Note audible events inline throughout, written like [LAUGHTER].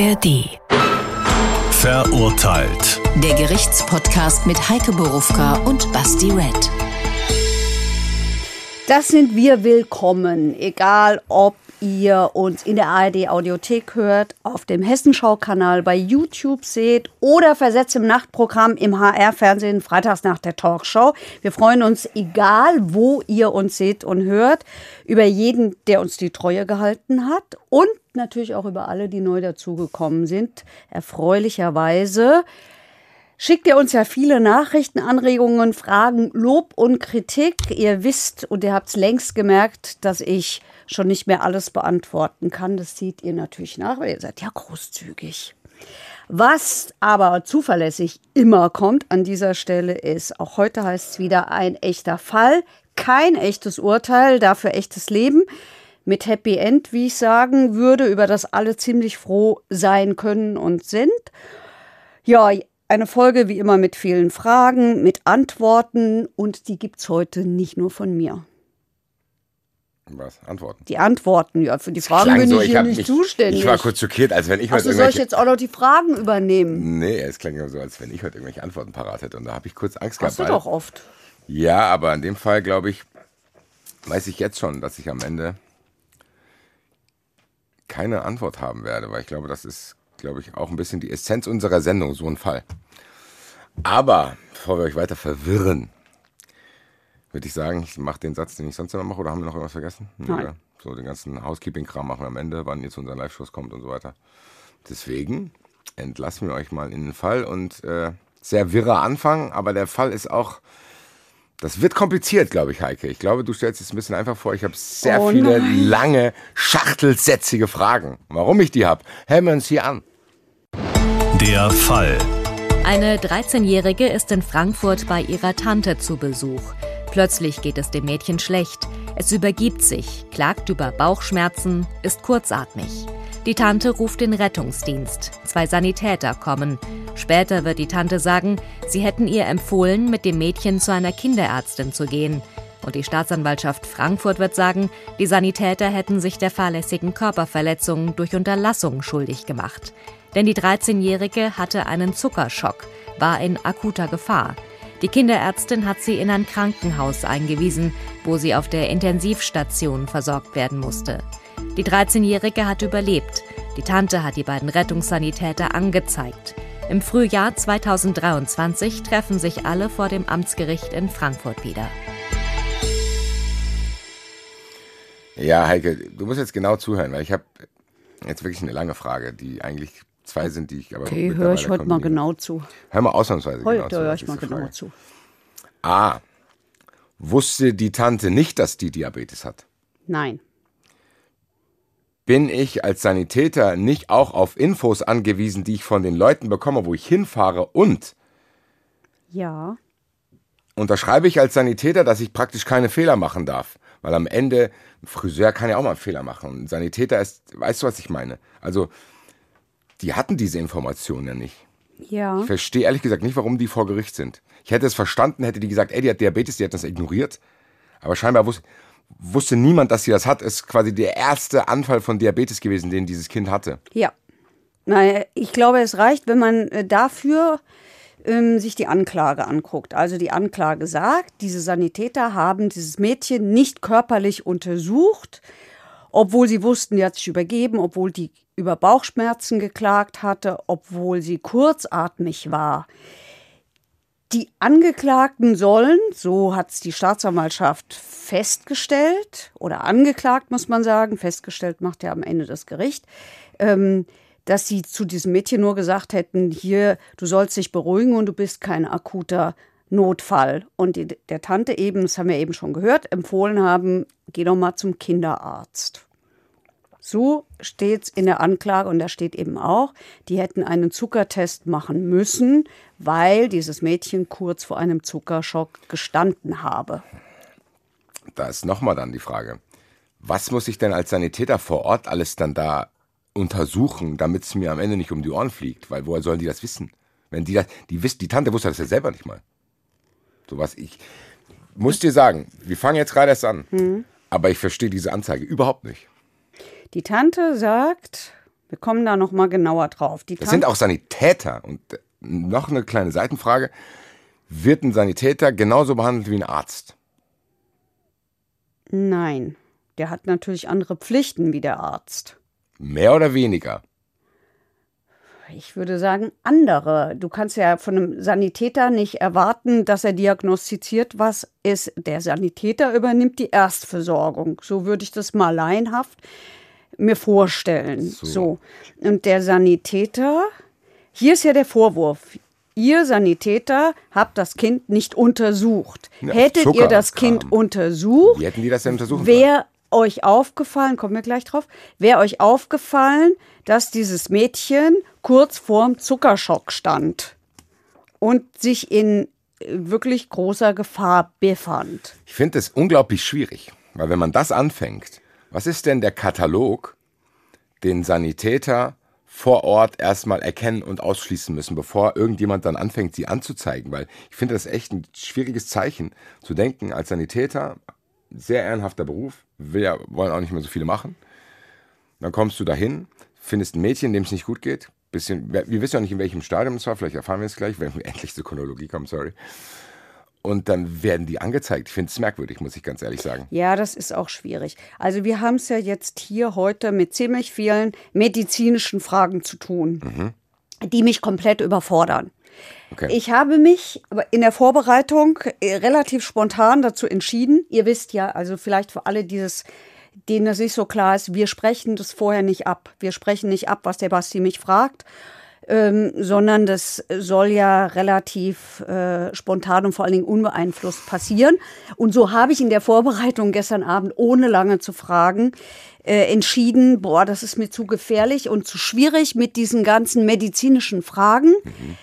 ARD. Verurteilt. Der Gerichtspodcast mit Heike Borufka und Basti Red. Das sind wir willkommen, egal ob ihr uns in der ARD Audiothek hört, auf dem Hessenschau-Kanal bei YouTube seht oder versetzt im Nachtprogramm im HR-Fernsehen freitags nach der Talkshow. Wir freuen uns, egal wo ihr uns seht und hört, über jeden, der uns die Treue gehalten hat und natürlich auch über alle, die neu dazugekommen sind. Erfreulicherweise schickt ihr uns ja viele Nachrichten, Anregungen, Fragen, Lob und Kritik. Ihr wisst und ihr habt es längst gemerkt, dass ich schon nicht mehr alles beantworten kann. Das seht ihr natürlich nach, weil ihr seid ja großzügig. Was aber zuverlässig immer kommt an dieser Stelle ist, auch heute heißt es wieder ein echter Fall, kein echtes Urteil, dafür echtes Leben mit Happy End, wie ich sagen würde, über das alle ziemlich froh sein können und sind. Ja, eine Folge wie immer mit vielen Fragen, mit Antworten und die gibt es heute nicht nur von mir. Was? Antworten? Die Antworten, ja, für die Fragen bin so, ich hier nicht mich- zuständig. Ich war kurz schockiert, als wenn ich heute soll ich jetzt auch noch die Fragen übernehmen? Nee, es klang ja so, als wenn ich heute irgendwelche Antworten parat hätte. Und da habe ich kurz Angst gehabt. Hast du doch oft. Ja, aber in dem Fall, glaube ich, weiß ich jetzt schon, dass ich am Ende keine Antwort haben werde, weil ich glaube, das ist, glaube ich, auch ein bisschen die Essenz unserer Sendung, so ein Fall. Aber, bevor wir euch weiter verwirren, würde ich sagen, ich mache den Satz, den ich sonst immer mache, oder haben wir noch irgendwas vergessen? Nein. oder? So, den ganzen Housekeeping-Kram machen wir am Ende, wann ihr zu unseren Live-Shows kommt und so weiter. Deswegen entlassen wir euch mal in den Fall und äh, sehr wirrer Anfang, aber der Fall ist auch, das wird kompliziert, glaube ich, Heike. Ich glaube, du stellst es ein bisschen einfach vor. Ich habe sehr Oh viele nein. lange, schachtelsätzige Fragen. Warum ich die habe, hören wir uns hier an. Der Fall. Eine 13-Jährige ist in Frankfurt bei ihrer Tante zu Besuch. Plötzlich geht es dem Mädchen schlecht. Es übergibt sich, klagt über Bauchschmerzen, ist kurzatmig. Die Tante ruft den Rettungsdienst. Zwei Sanitäter kommen. Später wird die Tante sagen, sie hätten ihr empfohlen, mit dem Mädchen zu einer Kinderärztin zu gehen. Und die Staatsanwaltschaft Frankfurt wird sagen, die Sanitäter hätten sich der fahrlässigen Körperverletzung durch Unterlassung schuldig gemacht. Denn die 13-Jährige hatte einen Zuckerschock, war in akuter Gefahr. Die Kinderärztin hat sie in ein Krankenhaus eingewiesen, wo sie auf der Intensivstation versorgt werden musste. Die 13-Jährige hat überlebt. Die Tante hat die beiden Rettungssanitäter angezeigt. Im Frühjahr 2023 treffen sich alle vor dem Amtsgericht in Frankfurt wieder. Ja, Heike, du musst jetzt genau zuhören, weil ich habe jetzt wirklich eine lange Frage, die eigentlich zwei sind, die ich aber. Okay, höre ich heute mal genau zu. Hör mal ausnahmsweise Heute genau zu. höre was ich mal genau Frage. zu. A. Wusste die Tante nicht, dass die Diabetes hat? Nein. Bin ich als Sanitäter nicht auch auf Infos angewiesen, die ich von den Leuten bekomme, wo ich hinfahre? Und Ja. unterschreibe ich als Sanitäter, dass ich praktisch keine Fehler machen darf? Weil am Ende, ein Friseur kann ja auch mal einen Fehler machen. Und ein Sanitäter ist, weißt du, was ich meine? Also, die hatten diese Informationen ja nicht. Ja. Ich verstehe ehrlich gesagt nicht, warum die vor Gericht sind. Ich hätte es verstanden, hätte die gesagt, ey, die hat Diabetes, die hat das ignoriert. Aber scheinbar wus wusste niemand, dass sie das hat. Ist quasi der erste Anfall von Diabetes gewesen, den dieses Kind hatte. Ja. Naja, ich glaube, es reicht, wenn man äh, dafür ähm, sich die Anklage anguckt. Also die Anklage sagt, diese Sanitäter haben dieses Mädchen nicht körperlich untersucht, obwohl sie wussten, die hat sich übergeben, obwohl die über Bauchschmerzen geklagt hatte, obwohl sie kurzatmig war. Die Angeklagten sollen, so hat es die Staatsanwaltschaft festgestellt, oder angeklagt muss man sagen, festgestellt macht ja am Ende das Gericht, ähm, dass sie zu diesem Mädchen nur gesagt hätten, hier, du sollst dich beruhigen und du bist kein akuter Notfall. Und die, der Tante eben, das haben wir eben schon gehört, empfohlen haben, geh doch mal zum Kinderarzt. So steht es in der Anklage und da steht eben auch, die hätten einen Zuckertest machen müssen, weil dieses Mädchen kurz vor einem Zuckerschock gestanden habe. Da ist nochmal dann die Frage, was muss ich denn als Sanitäter vor Ort alles dann da untersuchen, damit es mir am Ende nicht um die Ohren fliegt? Weil woher sollen die das wissen? Wenn die das, die wissen, die Tante wusste das ja selber nicht mal. So was ich muss dir sagen, wir fangen jetzt gerade erst an, aber ich verstehe diese Anzeige überhaupt nicht. Die Tante sagt, Wir kommen da noch mal genauer drauf. Die das sind auch Sanitäter. Und äh, noch eine kleine Seitenfrage. Wird ein Sanitäter genauso behandelt wie ein Arzt? Nein. Der hat natürlich andere Pflichten wie der Arzt. Mehr oder weniger? Ich würde sagen, andere. Du kannst ja von einem Sanitäter nicht erwarten, dass er diagnostiziert, was ist. Der Sanitäter übernimmt die Erstversorgung. So würde ich das mal laienhaft mir vorstellen. So. so. Und der Sanitäter, hier ist ja der Vorwurf. Ihr Sanitäter habt das Kind nicht untersucht. Ja, Hättet ihr das Kind untersucht, Wie hätten die das denn untersucht? Wäre euch aufgefallen, kommen wir gleich drauf, wäre euch aufgefallen, dass dieses Mädchen kurz vorm Zuckerschock stand und sich in wirklich großer Gefahr befand. Ich finde es unglaublich schwierig, weil wenn man das anfängt, was ist denn der Katalog, den Sanitäter vor Ort erstmal erkennen und ausschließen müssen, bevor irgendjemand dann anfängt, sie anzuzeigen? Weil ich finde das echt ein schwieriges Zeichen, zu denken, als Sanitäter, sehr ehrenhafter Beruf, will ja, wollen auch nicht mehr so viele machen. Dann kommst du dahin, findest ein Mädchen, dem es nicht gut geht. Bisschen, wir wissen ja nicht, in welchem Stadium es war, vielleicht erfahren wir es gleich, wenn wir [LAUGHS] endlich zur Chronologie kommen, sorry. Und dann werden die angezeigt. Ich finde es merkwürdig, muss ich ganz ehrlich sagen. Ja, das ist auch schwierig. Also wir haben es ja jetzt hier heute mit ziemlich vielen medizinischen Fragen zu tun, mhm. die mich komplett überfordern. Okay. Ich habe mich in der Vorbereitung äh, relativ spontan dazu entschieden. Ihr wisst ja, also vielleicht für alle dieses denen das nicht so klar ist, wir sprechen das vorher nicht ab. Wir sprechen nicht ab, was der Basti mich fragt, ähm, sondern das soll ja relativ äh, spontan und vor allen Dingen unbeeinflusst passieren. Und so habe ich in der Vorbereitung gestern Abend, ohne lange zu fragen, äh, entschieden, boah, das ist mir zu gefährlich und zu schwierig mit diesen ganzen medizinischen Fragen. Mhm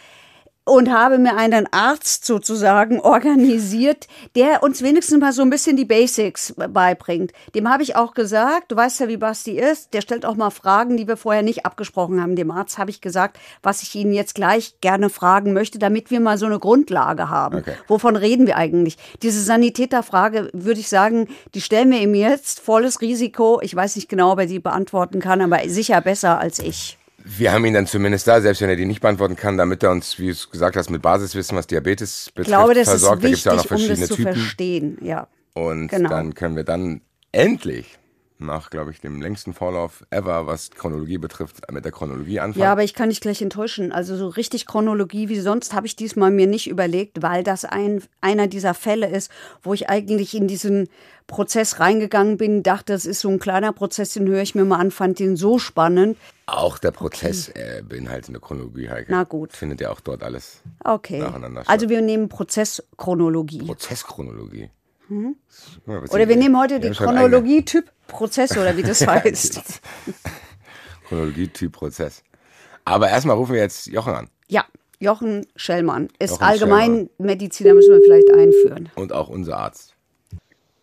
und habe mir einen Arzt sozusagen [LAUGHS] organisiert, der uns wenigstens mal so ein bisschen die Basics beibringt. Dem habe ich auch gesagt, du weißt ja, wie Basti ist, der stellt auch mal Fragen, die wir vorher nicht abgesprochen haben. Dem Arzt habe ich gesagt, was ich ihn jetzt gleich gerne fragen möchte, damit wir mal so eine Grundlage haben. Okay. Wovon reden wir eigentlich? Diese Sanitäterfrage, würde ich sagen, die stellen wir ihm jetzt volles Risiko. Ich weiß nicht genau, ob er sie beantworten kann, aber sicher besser als ich. Wir haben ihn dann zumindest da, selbst wenn er die nicht beantworten kann, damit er uns, wie du es gesagt hast, mit Basiswissen, was Diabetes betrifft, ich glaube, das versorgt. Ist wichtig, da gibt es ja auch noch verschiedene um das Typen. Zu verstehen. Ja. Und genau. dann können wir dann endlich nach, glaube ich, dem längsten Vorlauf ever, was Chronologie betrifft, mit der Chronologie anfangen. Ja, aber ich kann dich gleich enttäuschen. Also so richtig Chronologie wie sonst habe ich diesmal mir nicht überlegt, weil das ein, einer dieser Fälle ist, wo ich eigentlich in diesen Prozess reingegangen bin, dachte, das ist so ein kleiner Prozess, den höre ich mir mal an, fand den so spannend. Auch der Prozess okay. äh, beinhaltet eine Chronologie, Heike. Na gut. Findet ja auch dort alles okay. nacheinander statt. Also wir nehmen Prozesschronologie. Prozesschronologie. Mhm. Oder wir nehmen heute die Chronologie-Typ Prozess oder wie das [LAUGHS] heißt. Chronologie-Typ Prozess. Aber erstmal rufen wir jetzt Jochen an. Ja, Jochen Schellmann ist Allgemeinmediziner, müssen wir vielleicht einführen. Und auch unser Arzt.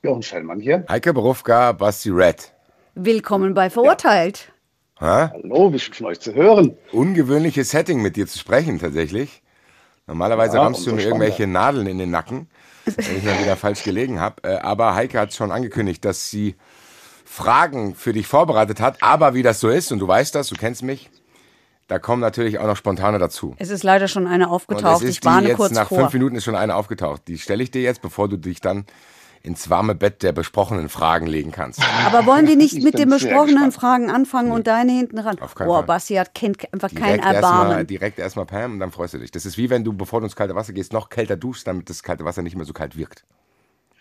Jochen Schellmann hier. Heike Berufka, Basti Red. Willkommen bei Verurteilt. Ja. Hallo, wie schön von euch zu hören. Ungewöhnliches Setting mit dir zu sprechen, tatsächlich. Normalerweise ja, rammst du mir irgendwelche Nadeln in den Nacken, wenn ich mal wieder falsch [LAUGHS] gelegen habe. Äh, aber Heike hat schon angekündigt, dass sie Fragen für dich vorbereitet hat. Aber wie das so ist, und du weißt das, du kennst mich, da kommen natürlich auch noch spontane dazu. Es ist leider schon eine aufgetaucht. Und es ist ich warne jetzt, kurz nach vor. fünf Minuten ist schon eine aufgetaucht. Die stelle ich dir jetzt, bevor du dich dann ins warme Bett der besprochenen Fragen legen kannst. Aber wollen wir nicht mit den besprochenen Fragen anfangen nee. und deine hinten ran? Auf keinen Boah, Fall. Basti hat kennt einfach direkt kein Erbarmen. Erst mal, direkt erstmal Pam und dann freust du dich. Das ist wie wenn du, bevor du ins kalte Wasser gehst, noch kälter duschst, damit das kalte Wasser nicht mehr so kalt wirkt.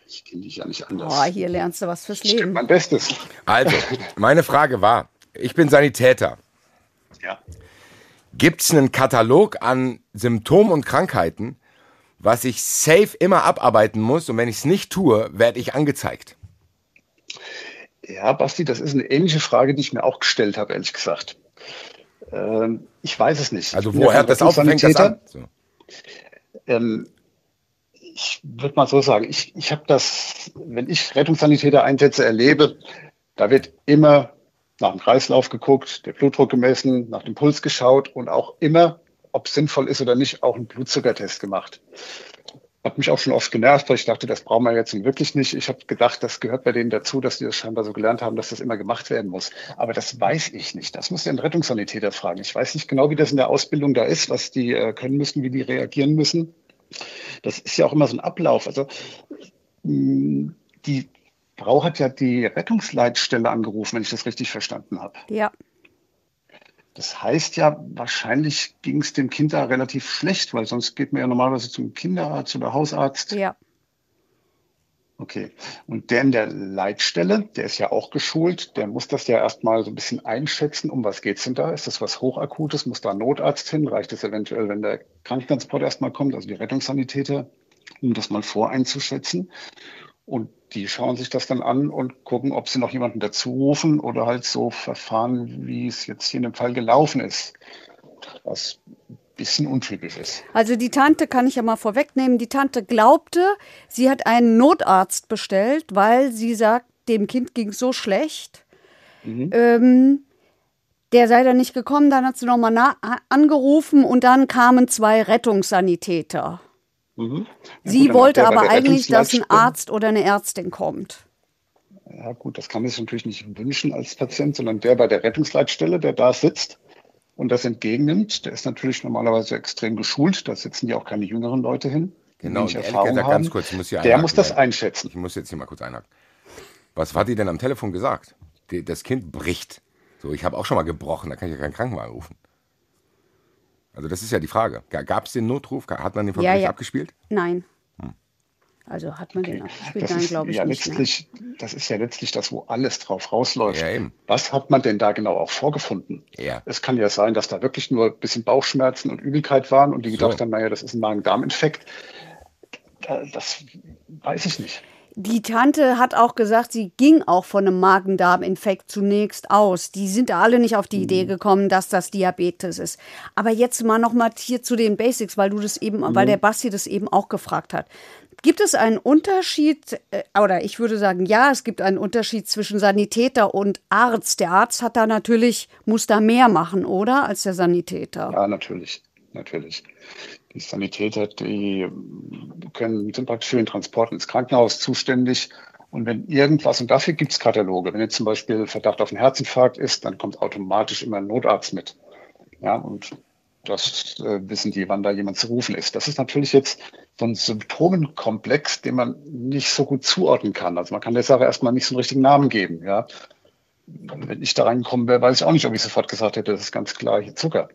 Ich kenne dich ja nicht anders. Boah, hier lernst du was fürs Leben. Stimmt mein Bestes. Also, meine Frage war, ich bin Sanitäter. Ja. Gibt es einen Katalog an Symptomen und Krankheiten, was ich safe immer abarbeiten muss und wenn ich es nicht tue, werde ich angezeigt. Ja, Basti, das ist eine ähnliche Frage, die ich mir auch gestellt habe, ehrlich gesagt. Ähm, ich weiß es nicht. Also woher ja das auf, fängt das an? So. Ähm, ich würde mal so sagen, ich, ich habe das, wenn ich Rettungssanitäter einsetze, erlebe, da wird immer nach dem Kreislauf geguckt, der Blutdruck gemessen, nach dem Puls geschaut und auch immer ob es sinnvoll ist oder nicht, auch einen Blutzuckertest gemacht. hat mich auch schon oft genervt, weil ich dachte, das brauchen wir jetzt wirklich nicht. Ich habe gedacht, das gehört bei denen dazu, dass die das scheinbar so gelernt haben, dass das immer gemacht werden muss. Aber das weiß ich nicht. Das muss der Rettungssanitäter fragen. Ich weiß nicht genau, wie das in der Ausbildung da ist, was die äh, können müssen, wie die reagieren müssen. Das ist ja auch immer so ein Ablauf. Also mh, die Frau hat ja die Rettungsleitstelle angerufen, wenn ich das richtig verstanden habe. Ja. Das heißt ja, wahrscheinlich ging es dem Kind da relativ schlecht, weil sonst geht man ja normalerweise zum Kinderarzt oder Hausarzt. Ja. Okay. Und der in der Leitstelle, der ist ja auch geschult, der muss das ja erstmal so ein bisschen einschätzen, um was geht's denn da? Ist das was Hochakutes? Muss da ein Notarzt hin? Reicht es eventuell, wenn der Krankentransport erstmal kommt, also die Rettungssanitäter, um das mal voreinzuschätzen? Und die schauen sich das dann an und gucken, ob sie noch jemanden dazu rufen oder halt so verfahren, wie es jetzt hier in dem Fall gelaufen ist. Was ein bisschen untypisch ist. Also die Tante kann ich ja mal vorwegnehmen. Die Tante glaubte, sie hat einen Notarzt bestellt, weil sie sagt, dem Kind ging so schlecht. Mhm. Ähm, der sei dann nicht gekommen, dann hat sie nochmal angerufen und dann kamen zwei Rettungssanitäter. Mhm. Ja, Sie gut, wollte aber eigentlich, dass ein Arzt oder eine Ärztin kommt. Ja gut, das kann man sich natürlich nicht wünschen als Patient, sondern der bei der Rettungsleitstelle, der da sitzt und das entgegennimmt, der ist natürlich normalerweise extrem geschult. Da sitzen ja auch keine jüngeren Leute hin. Genau, und Erfahrung gesagt, ganz kurz, ich muss hier der muss das einschätzen. Ich muss jetzt hier mal kurz einhaken. Was hat die denn am Telefon gesagt? das Kind bricht. So, ich habe auch schon mal gebrochen, da kann ich ja keinen Krankenwagen rufen. Also das ist ja die Frage. Gab es den Notruf? Hat man den von ja, ja. abgespielt? Nein. Hm. Also hat man okay. den abgespielt? Nein, glaube ich ja nicht. Letztlich, Das ist ja letztlich das, wo alles drauf rausläuft. Ja, eben. Was hat man denn da genau auch vorgefunden? Ja. Es kann ja sein, dass da wirklich nur ein bisschen Bauchschmerzen und Übelkeit waren und die so. gedacht haben, naja, das ist ein Magen-Darm-Infekt. Das weiß ich nicht. Die Tante hat auch gesagt, sie ging auch von einem Magen-Darm-Infekt zunächst aus. Die sind alle nicht auf die mhm. Idee gekommen, dass das Diabetes ist. Aber jetzt mal noch mal hier zu den Basics, weil du das eben, mhm. weil der Basti das eben auch gefragt hat. Gibt es einen Unterschied, äh, oder ich würde sagen, ja, es gibt einen Unterschied zwischen Sanitäter und Arzt. Der Arzt hat da natürlich, muss da mehr machen, oder? Als der Sanitäter. Ja, natürlich, natürlich. Die Sanitäter, die können, sind praktisch für den Transport ins Krankenhaus zuständig. Und wenn irgendwas, und dafür gibt es Kataloge, wenn jetzt zum Beispiel Verdacht auf einen Herzinfarkt ist, dann kommt automatisch immer ein Notarzt mit. Ja, und das äh, wissen die, wann da jemand zu rufen ist. Das ist natürlich jetzt so ein Symptomenkomplex, den man nicht so gut zuordnen kann. Also man kann der Sache erstmal nicht so einen richtigen Namen geben. Ja. Wenn ich da reingekommen wäre, weiß ich auch nicht, ob ich sofort gesagt hätte, das ist ganz klar hier Zucker.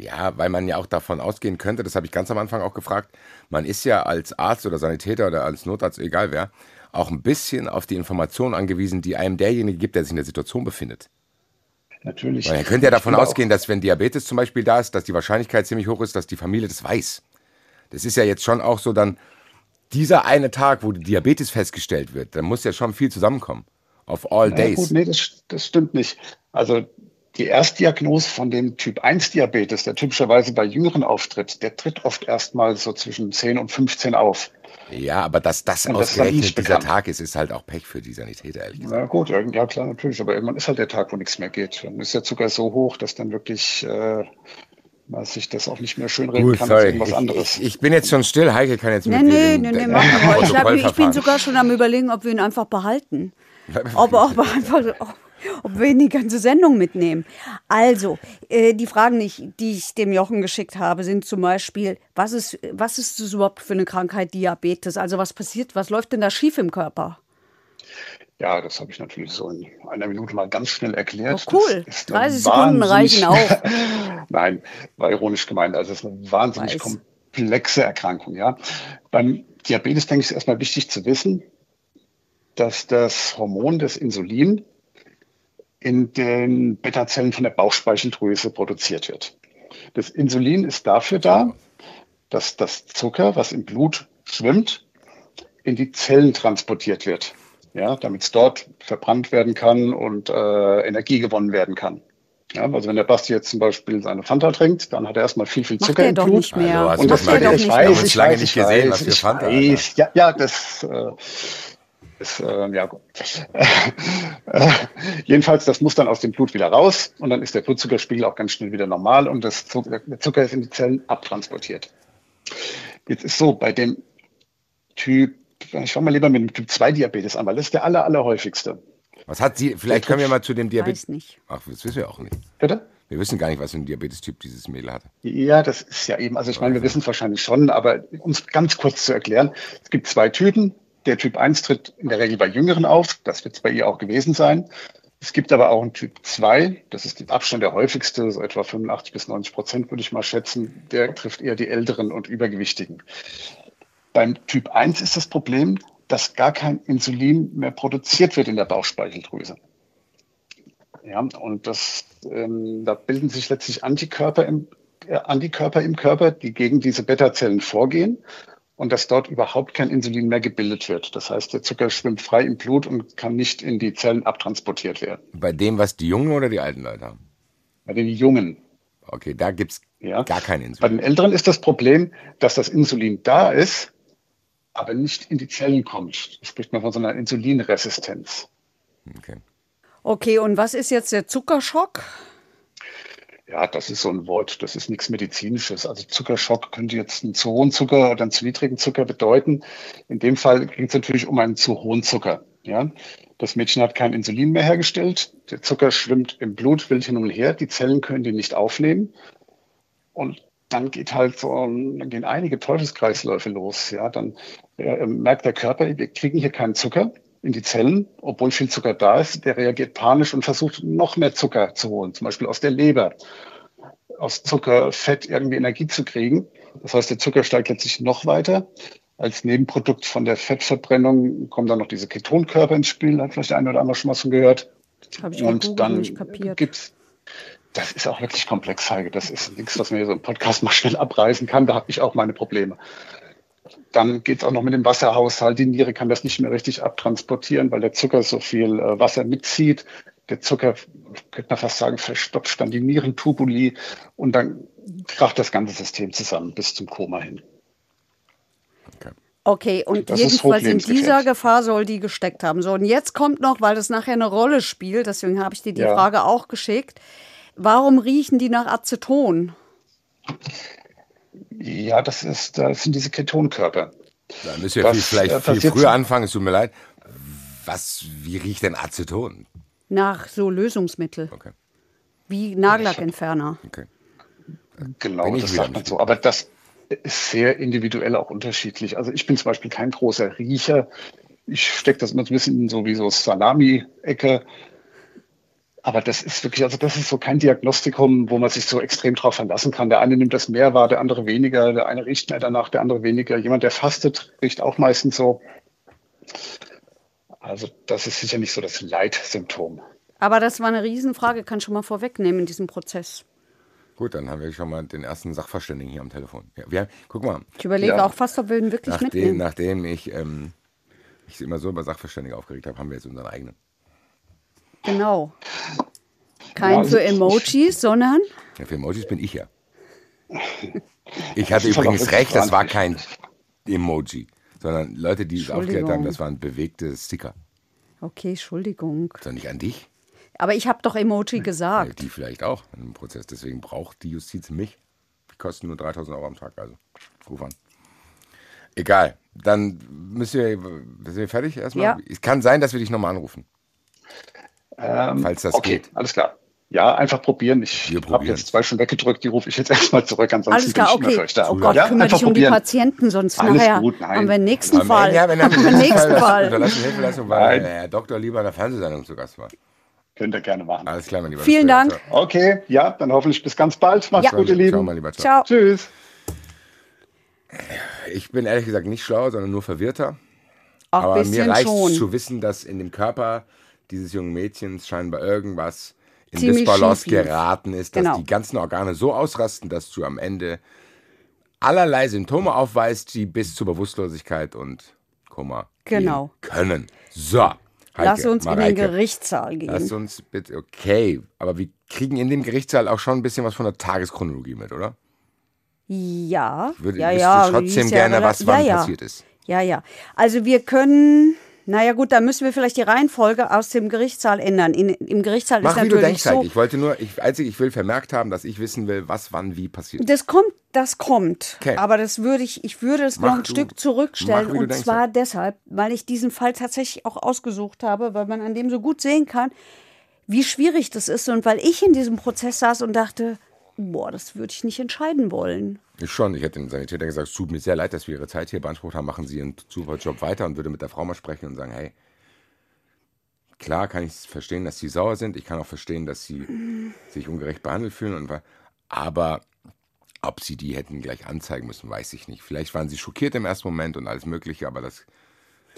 Ja, weil man ja auch davon ausgehen könnte, das habe ich ganz am Anfang auch gefragt, man ist ja als Arzt oder Sanitäter oder als Notarzt, egal wer, auch ein bisschen auf die Informationen angewiesen, die einem derjenige gibt, der sich in der Situation befindet. Natürlich. Man könnte ja davon ausgehen, dass wenn Diabetes zum Beispiel da ist, dass die Wahrscheinlichkeit ziemlich hoch ist, dass die Familie das weiß. Das ist ja jetzt schon auch so dann dieser eine Tag, wo die Diabetes festgestellt wird, da muss ja schon viel zusammenkommen. Auf all days. Gut, nee, das, das stimmt nicht. Also die Erstdiagnose von dem Typ 1 Diabetes, der typischerweise bei Jüngeren auftritt, der tritt oft erstmal so zwischen 10 und 15 auf. Ja, aber dass das und ausgerechnet das dieser Tag ist, ist halt auch Pech für die Sanitäter, ehrlich gesagt. Na gut, ja klar, natürlich. Aber irgendwann ist halt der Tag, wo nichts mehr geht. Dann ist der Zucker so hoch, dass dann wirklich äh, man sich das auch nicht mehr schönreden Gut, kann sorry. als irgendwas anderes. Ich, ich, bin jetzt schon still, Heike kann jetzt nee, mit Nee, nee, nee, mach mal. Ich, glaub, ich bin sogar schon am überlegen, ob wir ihn einfach behalten. [LAUGHS] ob, ob einfach... Ob, ob wir in die ganze Sendung mitnehmen. Also, äh, die Fragen, die ich, die ich dem Jochen geschickt habe, sind zum Beispiel, was ist, was ist das überhaupt für eine Krankheit Diabetes? Also was passiert, was läuft denn da schief im Körper? Ja, das habe ich natürlich so in einer Minute mal ganz schnell erklärt. Oh, cool. 30 Sekunden reichen auch. [LAUGHS] Nein, war ironisch gemeint. Also es ist eine wahnsinnig Weiß. komplexe Erkrankung. Ja. Beim Diabetes denke ich, ist erstmal wichtig zu wissen, dass das Hormon des Insulin in den Beta-Zellen von der Bauchspeicheldrüse produziert wird. Das Insulin ist dafür da, dass das Zucker, was im Blut schwimmt, in die Zellen transportiert wird, ja, damit es dort verbrannt werden kann und äh, Energie gewonnen werden kann. Ja, also wenn der Basti jetzt zum Beispiel seine Fanta trinkt, dann hat er erstmal viel, viel Zucker Macht im Blut. Doch nicht mehr. Also, und das macht er doch nicht weiß, mehr. Ich lange nicht gesehen, was für Fanta. Weiß, ja, ja, das äh, ist, [LAUGHS] äh, ja. Jedenfalls, das muss dann aus dem Blut wieder raus und dann ist der Blutzuckerspiegel auch ganz schnell wieder normal und das Zucker, der Zucker ist in die Zellen abtransportiert. Jetzt ist so, bei dem Typ, ich fange mal lieber mit dem Typ 2 Diabetes an, weil das ist der aller, allerhäufigste. Was hat sie, vielleicht können wir mal zu dem Diabetes. Weiß nicht. Ach, das wissen wir auch nicht. Bitte? Wir wissen gar nicht, was für ein Diabetestyp dieses Mädel hatte. Ja, das ist ja eben, also ich meine, wir wissen es wahrscheinlich schon, aber um es ganz kurz zu erklären, es gibt zwei Typen. Der Typ 1 tritt in der Regel bei Jüngeren auf, das wird es bei ihr auch gewesen sein. Es gibt aber auch einen Typ 2, das ist mit Abstand der häufigste, so etwa 85 bis 90 Prozent würde ich mal schätzen, der trifft eher die Älteren und Übergewichtigen. Beim Typ 1 ist das Problem, dass gar kein Insulin mehr produziert wird in der Bauchspeicheldrüse. Ja, und das, ähm, da bilden sich letztlich Antikörper im, äh, Antikörper im Körper, die gegen diese Beta-Zellen vorgehen und dass dort überhaupt kein Insulin mehr gebildet wird. Das heißt, der Zucker schwimmt frei im Blut und kann nicht in die Zellen abtransportiert werden. Bei dem, was die Jungen oder die alten Leute haben? Bei den Jungen. Okay, da gibt's Ja. gar kein Bei Insulin. den Älteren ist das Problem, dass das Insulin da ist, aber nicht in die Zellen kommt. Da spricht man von so einer Insulinresistenz. Okay. Okay, und was ist jetzt der Zuckerschock? Ja, das ist so ein Wort, das ist nichts Medizinisches. Also Zuckerschock könnte jetzt einen zu hohen Zucker oder einen zu niedrigen Zucker bedeuten. In dem Fall geht es natürlich um einen zu hohen Zucker. Ja? Das Mädchen hat kein Insulin mehr hergestellt. Der Zucker schwimmt im Blut, will hin und her. Die Zellen können den nicht aufnehmen. Und dann geht halt so, dann gehen einige Teufelskreisläufe los. Ja, dann äh, merkt der Körper, wir kriegen hier keinen Zucker in die Zellen, obwohl viel Zucker da ist. Der reagiert panisch und versucht noch mehr Zucker zu holen, zum Beispiel aus der Leber, aus Zucker, Fett irgendwie Energie zu kriegen. Das heißt, der Zucker steigt letztlich noch weiter. Als Nebenprodukt von der Fettverbrennung kommen dann noch diese Ketonkörper ins Spiel, hat vielleicht der eine oder andere schon mal von gehört. Habe ich Und dann nicht kapiert. gibt's das ist auch wirklich komplex, Heike. Das ist nichts, was man hier so im Podcast mal schnell abreißen kann. Da habe ich auch meine Probleme. Dann geht es auch noch mit dem Wasserhaushalt. Die Niere kann das nicht mehr richtig abtransportieren, weil der Zucker so viel äh, Wasser mitzieht. Der Zucker, könnte man fast sagen, verstopft dann die Nierentubuli und dann kracht das ganze System zusammen bis zum Koma hin. Okay, und Das ist jedenfalls in dieser Gefahr soll die gesteckt haben. So, und jetzt kommt noch, weil das nachher eine Rolle spielt, deswegen habe ich dir die Ja. Frage auch geschickt. Warum riechen die nach Aceton? Ja, das ist, das sind diese Ketonkörper. Da müssen wir Das, viel, vielleicht äh, viel passiert früher anfangen, es tut mir leid. Was, wie riecht denn Aceton? Nach so Lösungsmittel, Okay, wie Nagellackentferner. okay. Genau, das sagt man nicht. so. Aber das ist sehr individuell auch unterschiedlich. Also ich bin zum Beispiel kein großer Riecher. Ich stecke das immer so ein bisschen in so wie so Salami-Ecke. Aber das ist wirklich, also das ist so kein Diagnostikum, wo man sich so extrem drauf verlassen kann. Der eine nimmt das mehr wahr, der andere weniger, der eine riecht mehr danach, der andere weniger. Jemand, der fastet, riecht auch meistens so. Also das ist sicher nicht so das Leitsymptom. Aber das war eine Riesenfrage, kann ich schon mal vorwegnehmen in diesem Prozess. Gut, dann haben wir schon mal den ersten Sachverständigen hier am Telefon. Ja, wir, guck mal, Ich überlege Ja. auch fast, ob wir ihn wirklich nachdem, mitnehmen. nachdem ich ähm, mich immer so über Sachverständige aufgeregt habe, haben wir jetzt unseren eigenen. Genau. Kein Ja, also für ich- Emojis, sondern Ja, für Emojis bin ich ja. Ich hatte übrigens recht, das war kein Emoji, sondern Leute, die es aufgeklärt haben, das waren bewegte Sticker. okay, Entschuldigung. Doch nicht an dich, Aber ich habe doch Emoji gesagt. die vielleicht auch im Prozess. Deswegen braucht die Justiz mich. Die kosten nur 3000 Euro am Tag, also ruf an. Egal, dann müssen wir, sind wir fertig erstmal? Ja. Es kann sein, dass wir dich nochmal anrufen, Ähm, falls das okay, geht. alles klar. Ja, einfach probieren. Ich habe jetzt zwei schon weggedrückt, die rufe ich jetzt [LAUGHS] erstmal zurück. Ansonsten Alles klar, bin ich okay. für euch da. Oh Gott, ja, kümmere einfach dich um die probieren. Patienten, sonst Alles nachher gut, nein. haben wir den nächsten Fall. Ja, wenn wir den [LAUGHS] nächsten Fall. Unterlassen Hilfeleistung, weil der Herr Doktor lieber in der Fernsehsendung zu Gast war. Könnt ihr gerne machen. Alles klar, mein Lieber. Vielen später. Dank. Ciao. Okay, ja, dann hoffentlich bis ganz bald. Macht's Ja. gut, ihr Ciao, Lieben. mein Lieber. Ciao. Ciao. Tschüss. Ich bin ehrlich gesagt nicht schlau, sondern nur verwirrter. Auch Aber mir reicht schon. zu wissen, dass in dem Körper dieses jungen Mädchens scheinbar irgendwas in Ziemlich Disbalance geraten ist, dass Genau. die ganzen Organe so ausrasten, dass du am Ende allerlei Symptome aufweist, die bis zur Bewusstlosigkeit und Koma Genau. können. So, Heike, Lass uns in den Mareike, Gerichtssaal gehen. Lass uns bitte, okay, aber wir kriegen in dem Gerichtssaal auch schon ein bisschen was von der Tageschronologie mit, oder? Ja, Würde, ja, ja. trotzdem ja gerne, was wann ja, ja. passiert ist. Ja, ja. Also wir können Naja gut, dann müssen wir vielleicht die Reihenfolge aus dem Gerichtssaal ändern. In, Im Gerichtssaal Mach ist wie natürlich du denkst, so. Ich wollte nur, ich, einzig, ich will vermerkt haben, dass ich wissen will, was wann wie passiert. Das kommt, das kommt. Okay. Aber das würde ich, ich würde es noch ein du- Stück zurückstellen. mach, wie Und denkst, zwar ja. deshalb, weil ich diesen Fall tatsächlich auch ausgesucht habe, weil man an dem so gut sehen kann, wie schwierig das ist. Und weil ich in diesem Prozess saß und dachte, boah, das würde ich nicht entscheiden wollen. Ich schon. Ich hätte dem Sanitäter gesagt, es tut mir sehr leid, dass wir Ihre Zeit hier beansprucht haben. Machen Sie Ihren Superjob weiter und würde mit der Frau mal sprechen und sagen, hey, klar kann ich verstehen, dass Sie sauer sind. Ich kann auch verstehen, dass Sie sich ungerecht behandelt fühlen. Und, aber ob Sie die hätten gleich anzeigen müssen, weiß ich nicht. Vielleicht waren Sie schockiert im ersten Moment und alles Mögliche, aber das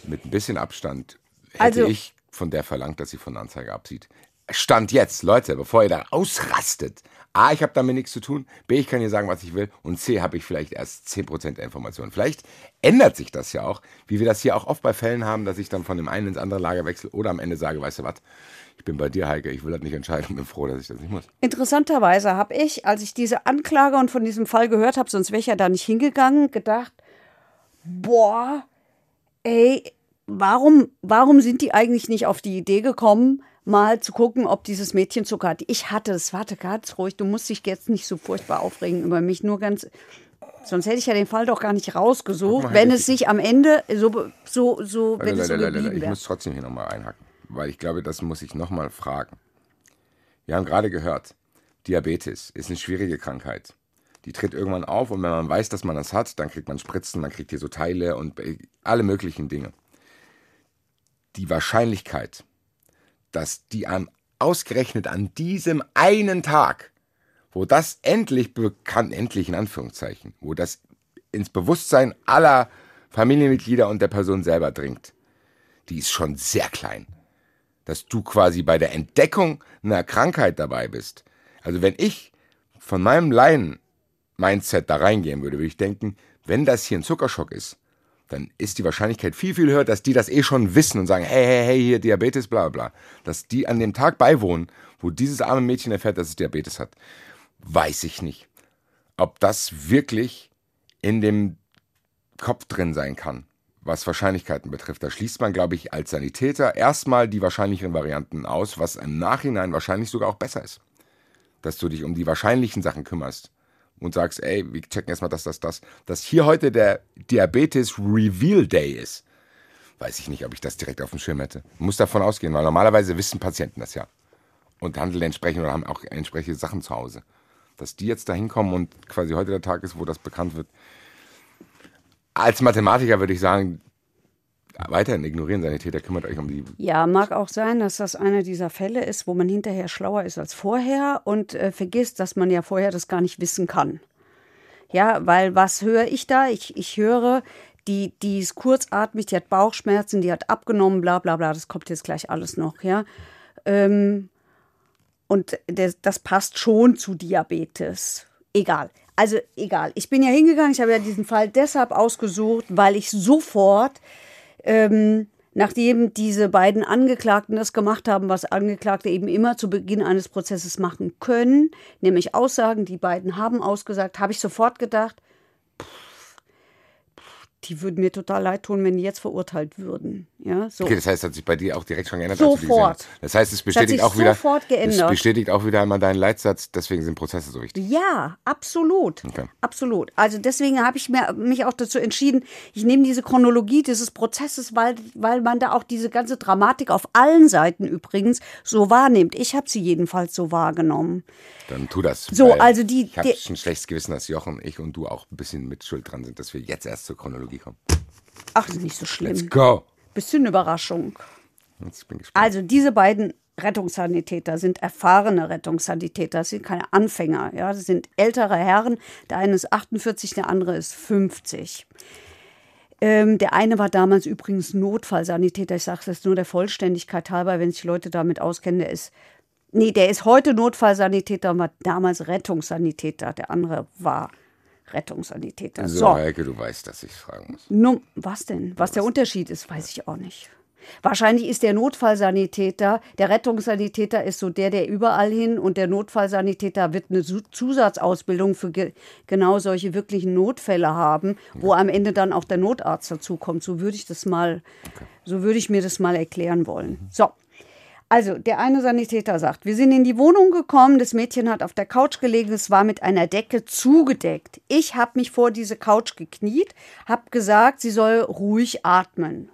mit ein bisschen Abstand hätte Also- ich von der verlangt, dass sie von der Anzeige absieht. Stand jetzt, Leute, bevor ihr da ausrastet. A, ich habe damit nichts zu tun. B, ich kann hier sagen, was ich will. Und C, habe ich vielleicht erst 10% der Informationen. Vielleicht ändert sich das ja auch, wie wir das hier auch oft bei Fällen haben, dass ich dann von dem einen ins andere Lager wechsle oder am Ende sage, weißt du was, ich bin bei dir, Heike, ich will das nicht entscheiden und bin froh, dass ich das nicht muss. Interessanterweise habe ich, als ich diese Anklage und von diesem Fall gehört habe, sonst wäre ich ja da nicht hingegangen, gedacht, boah, ey, warum, warum sind die eigentlich nicht auf die Idee gekommen, mal zu gucken, ob dieses Mädchen Zucker hat? Ich hatte es, warte ganz ruhig, du musst dich jetzt nicht so furchtbar aufregen über mich, nur ganz, sonst hätte ich ja den Fall doch gar nicht rausgesucht, mal, wenn es sich am Ende so, so, so, wenn es so geblieben Ich muss trotzdem hier nochmal einhaken, weil ich glaube, das muss ich nochmal fragen. Wir haben gerade gehört, Diabetes ist eine schwierige Krankheit. Die tritt irgendwann auf und wenn man weiß, dass man das hat, dann kriegt man Spritzen, man kriegt hier so Teile und äh, alle möglichen Dinge. Die Wahrscheinlichkeit, dass die an, ausgerechnet an diesem einen Tag, wo das endlich bekannt, endlich in Anführungszeichen, wo das ins Bewusstsein aller Familienmitglieder und der Person selber dringt, die ist schon sehr klein. Dass du quasi bei der Entdeckung einer Krankheit dabei bist. Also wenn ich von meinem Laien-Mindset da reingehen würde, würde ich denken, wenn das hier ein Zuckerschock ist, dann ist die Wahrscheinlichkeit viel, viel höher, dass die das eh schon wissen und sagen, hey, hey, hey, hier Diabetes, bla bla. Dass die an dem Tag beiwohnen, wo dieses arme Mädchen erfährt, dass es Diabetes hat. Weiß ich nicht. Ob das wirklich in dem Kopf drin sein kann, was Wahrscheinlichkeiten betrifft. Da schließt man, glaube ich, als Sanitäter erstmal die wahrscheinlicheren Varianten aus, was im Nachhinein wahrscheinlich sogar auch besser ist. Dass du dich um die wahrscheinlichen Sachen kümmerst und sagst, ey, wir checken erstmal das, das, das. Dass hier heute der Diabetes Reveal Day ist, weiß ich nicht, ob ich das direkt auf dem Schirm hätte. Muss davon ausgehen, weil normalerweise wissen Patienten das ja. Und handeln entsprechend oder haben auch entsprechende Sachen zu Hause. Dass die jetzt da hinkommen und quasi heute der Tag ist, wo das bekannt wird, als Mathematiker würde ich sagen, weiterhin ignorieren Sanitäter, kümmert euch um die. Ja, mag auch sein, dass das einer dieser Fälle ist, wo man hinterher schlauer ist als vorher und äh, vergisst, dass man ja vorher das gar nicht wissen kann. Ja, weil was höre ich da? Ich, ich höre, die, die ist kurzatmig, die hat Bauchschmerzen, die hat abgenommen, bla bla bla, das kommt jetzt gleich alles noch, ja. Ähm, und das, das passt schon zu Diabetes. Egal. Also egal. Ich bin ja hingegangen, ich habe ja diesen Fall deshalb ausgesucht, weil ich sofort ähm, nachdem diese beiden Angeklagten das gemacht haben, was Angeklagte eben immer zu Beginn eines Prozesses machen können, nämlich Aussagen, die beiden haben ausgesagt, habe ich sofort gedacht, die würden mir total leid tun, wenn die jetzt verurteilt würden. Ja, so. Okay, das heißt, hat sich bei dir auch direkt schon geändert. Sofort. Das heißt, es bestätigt auch wieder. sofort geändert. Es bestätigt auch wieder einmal deinen Leitsatz, deswegen sind Prozesse so wichtig. Ja, absolut. Okay. Absolut. Also deswegen habe ich mir, mich auch dazu entschieden, ich nehme diese Chronologie dieses Prozesses, weil, weil man da auch diese ganze Dramatik auf allen Seiten übrigens so wahrnimmt. Ich habe sie jedenfalls so wahrgenommen. Dann tu das. So, also die- Ich habe ein schlechtes Gewissen, dass Jochen, ich und du auch ein bisschen mit Schuld dran sind, dass wir jetzt erst zur Chronologie kommen. Ach, das ist nicht so Let's schlimm. go. Bisschen Überraschung. Jetzt bin ich gespannt. Also diese beiden Rettungssanitäter sind erfahrene Rettungssanitäter, das sind keine Anfänger. Ja, das sind ältere Herren. Der eine ist 48, der andere ist 50. Ähm, der eine war damals übrigens Notfallsanitäter. Ich sage das nur der Vollständigkeit halber, wenn sich Leute damit auskennen. Der ist, nee, der ist heute Notfallsanitäter war damals Rettungssanitäter. Der andere war Rettungssanitäter. so, So, Heike, du weißt, dass ich fragen muss. Num was denn? Was der Unterschied ist, weiß ich auch nicht. Wahrscheinlich ist der Notfallsanitäter, der Rettungssanitäter ist so der, der überall hin und der Notfallsanitäter wird eine Zusatzausbildung für ge genau solche wirklichen Notfälle haben, wo am Ende dann auch der Notarzt dazukommt. So würde ich das mal, so würde ich mir das mal erklären wollen. So. Also, der eine Sanitäter sagt, wir sind in die Wohnung gekommen, das Mädchen hat auf der Couch gelegen, es war mit einer Decke zugedeckt. Ich habe mich vor diese Couch gekniet, habe gesagt, sie soll ruhig atmen.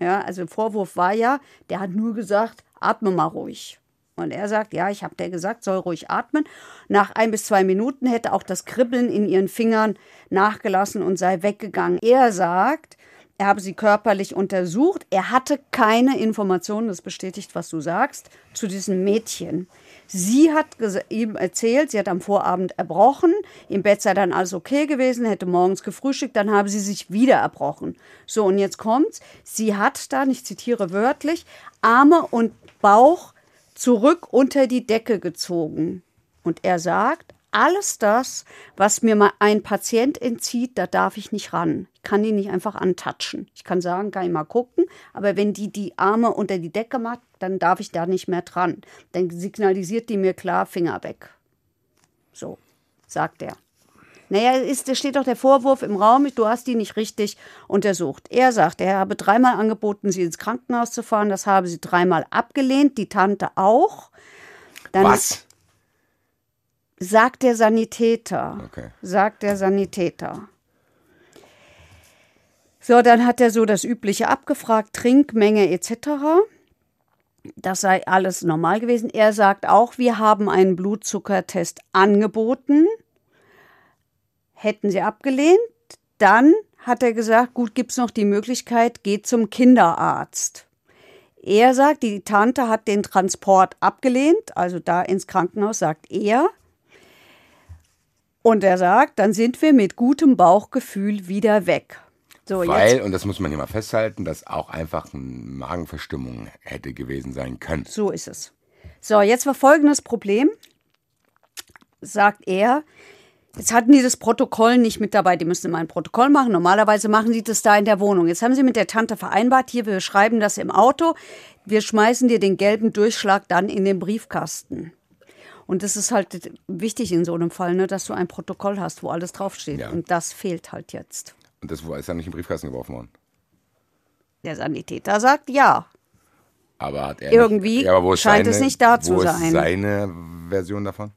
Ja, also Vorwurf war ja, der hat nur gesagt, atme mal ruhig. Und er sagt, ja, ich habe der gesagt, soll ruhig atmen. Nach ein bis zwei Minuten hätte auch das Kribbeln in ihren Fingern nachgelassen und sei weggegangen. Er sagt, er habe sie körperlich untersucht. Er hatte keine Informationen, das bestätigt, was du sagst, zu diesem Mädchen. Sie hat ihm erzählt, sie hat am Vorabend erbrochen, im Bett sei dann alles okay gewesen, hätte morgens gefrühstückt, dann habe sie sich wieder erbrochen. So, und jetzt kommt's. Sie hat dann, ich zitiere wörtlich, Arme und Bauch zurück unter die Decke gezogen. Und er sagt, alles das, was mir mal ein Patient entzieht, da darf ich nicht ran. Ich kann die nicht einfach antatschen. Ich kann sagen, kann ich mal gucken, aber wenn die die Arme unter die Decke macht, dann darf ich da nicht mehr dran. Dann signalisiert die mir klar, Finger weg. So, sagt er. Naja, ist, da steht doch der Vorwurf im Raum, du hast die nicht richtig untersucht. Er sagt, er habe dreimal angeboten, sie ins Krankenhaus zu fahren. Das habe sie dreimal abgelehnt, die Tante auch. Dann Was? Sagt der Sanitäter. Okay. Sagt der Sanitäter. So, dann hat er so das Übliche abgefragt, Trinkmenge etc. Das sei alles normal gewesen. Er sagt auch, wir haben einen Blutzuckertest angeboten. Hätten sie abgelehnt, dann hat er gesagt, gut, gibt es noch die Möglichkeit, geht zum Kinderarzt. Er sagt, die Tante hat den Transport abgelehnt, also da ins Krankenhaus, sagt er. Und er sagt, dann sind wir mit gutem Bauchgefühl wieder weg. So, Weil, jetzt. und das muss man hier mal festhalten, dass auch einfach eine Magenverstimmung hätte gewesen sein können. So ist es. So, jetzt war folgendes Problem, sagt er. Jetzt hatten die das Protokoll nicht mit dabei. Die müssen immer ein Protokoll machen. Normalerweise machen sie das da in der Wohnung. Jetzt haben sie mit der Tante vereinbart, hier, wir schreiben das im Auto. Wir schmeißen dir den gelben Durchschlag dann in den Briefkasten. Und das ist halt wichtig in so einem Fall, ne, dass du ein Protokoll hast, wo alles draufsteht. Ja. Und das fehlt halt jetzt. Und das ist ja nicht im Briefkasten geworfen worden. Der Sanitäter sagt ja. Aber hat er irgendwie nicht, ja, aber scheint seine, es nicht da zu wo sein. Ist seine Version davon?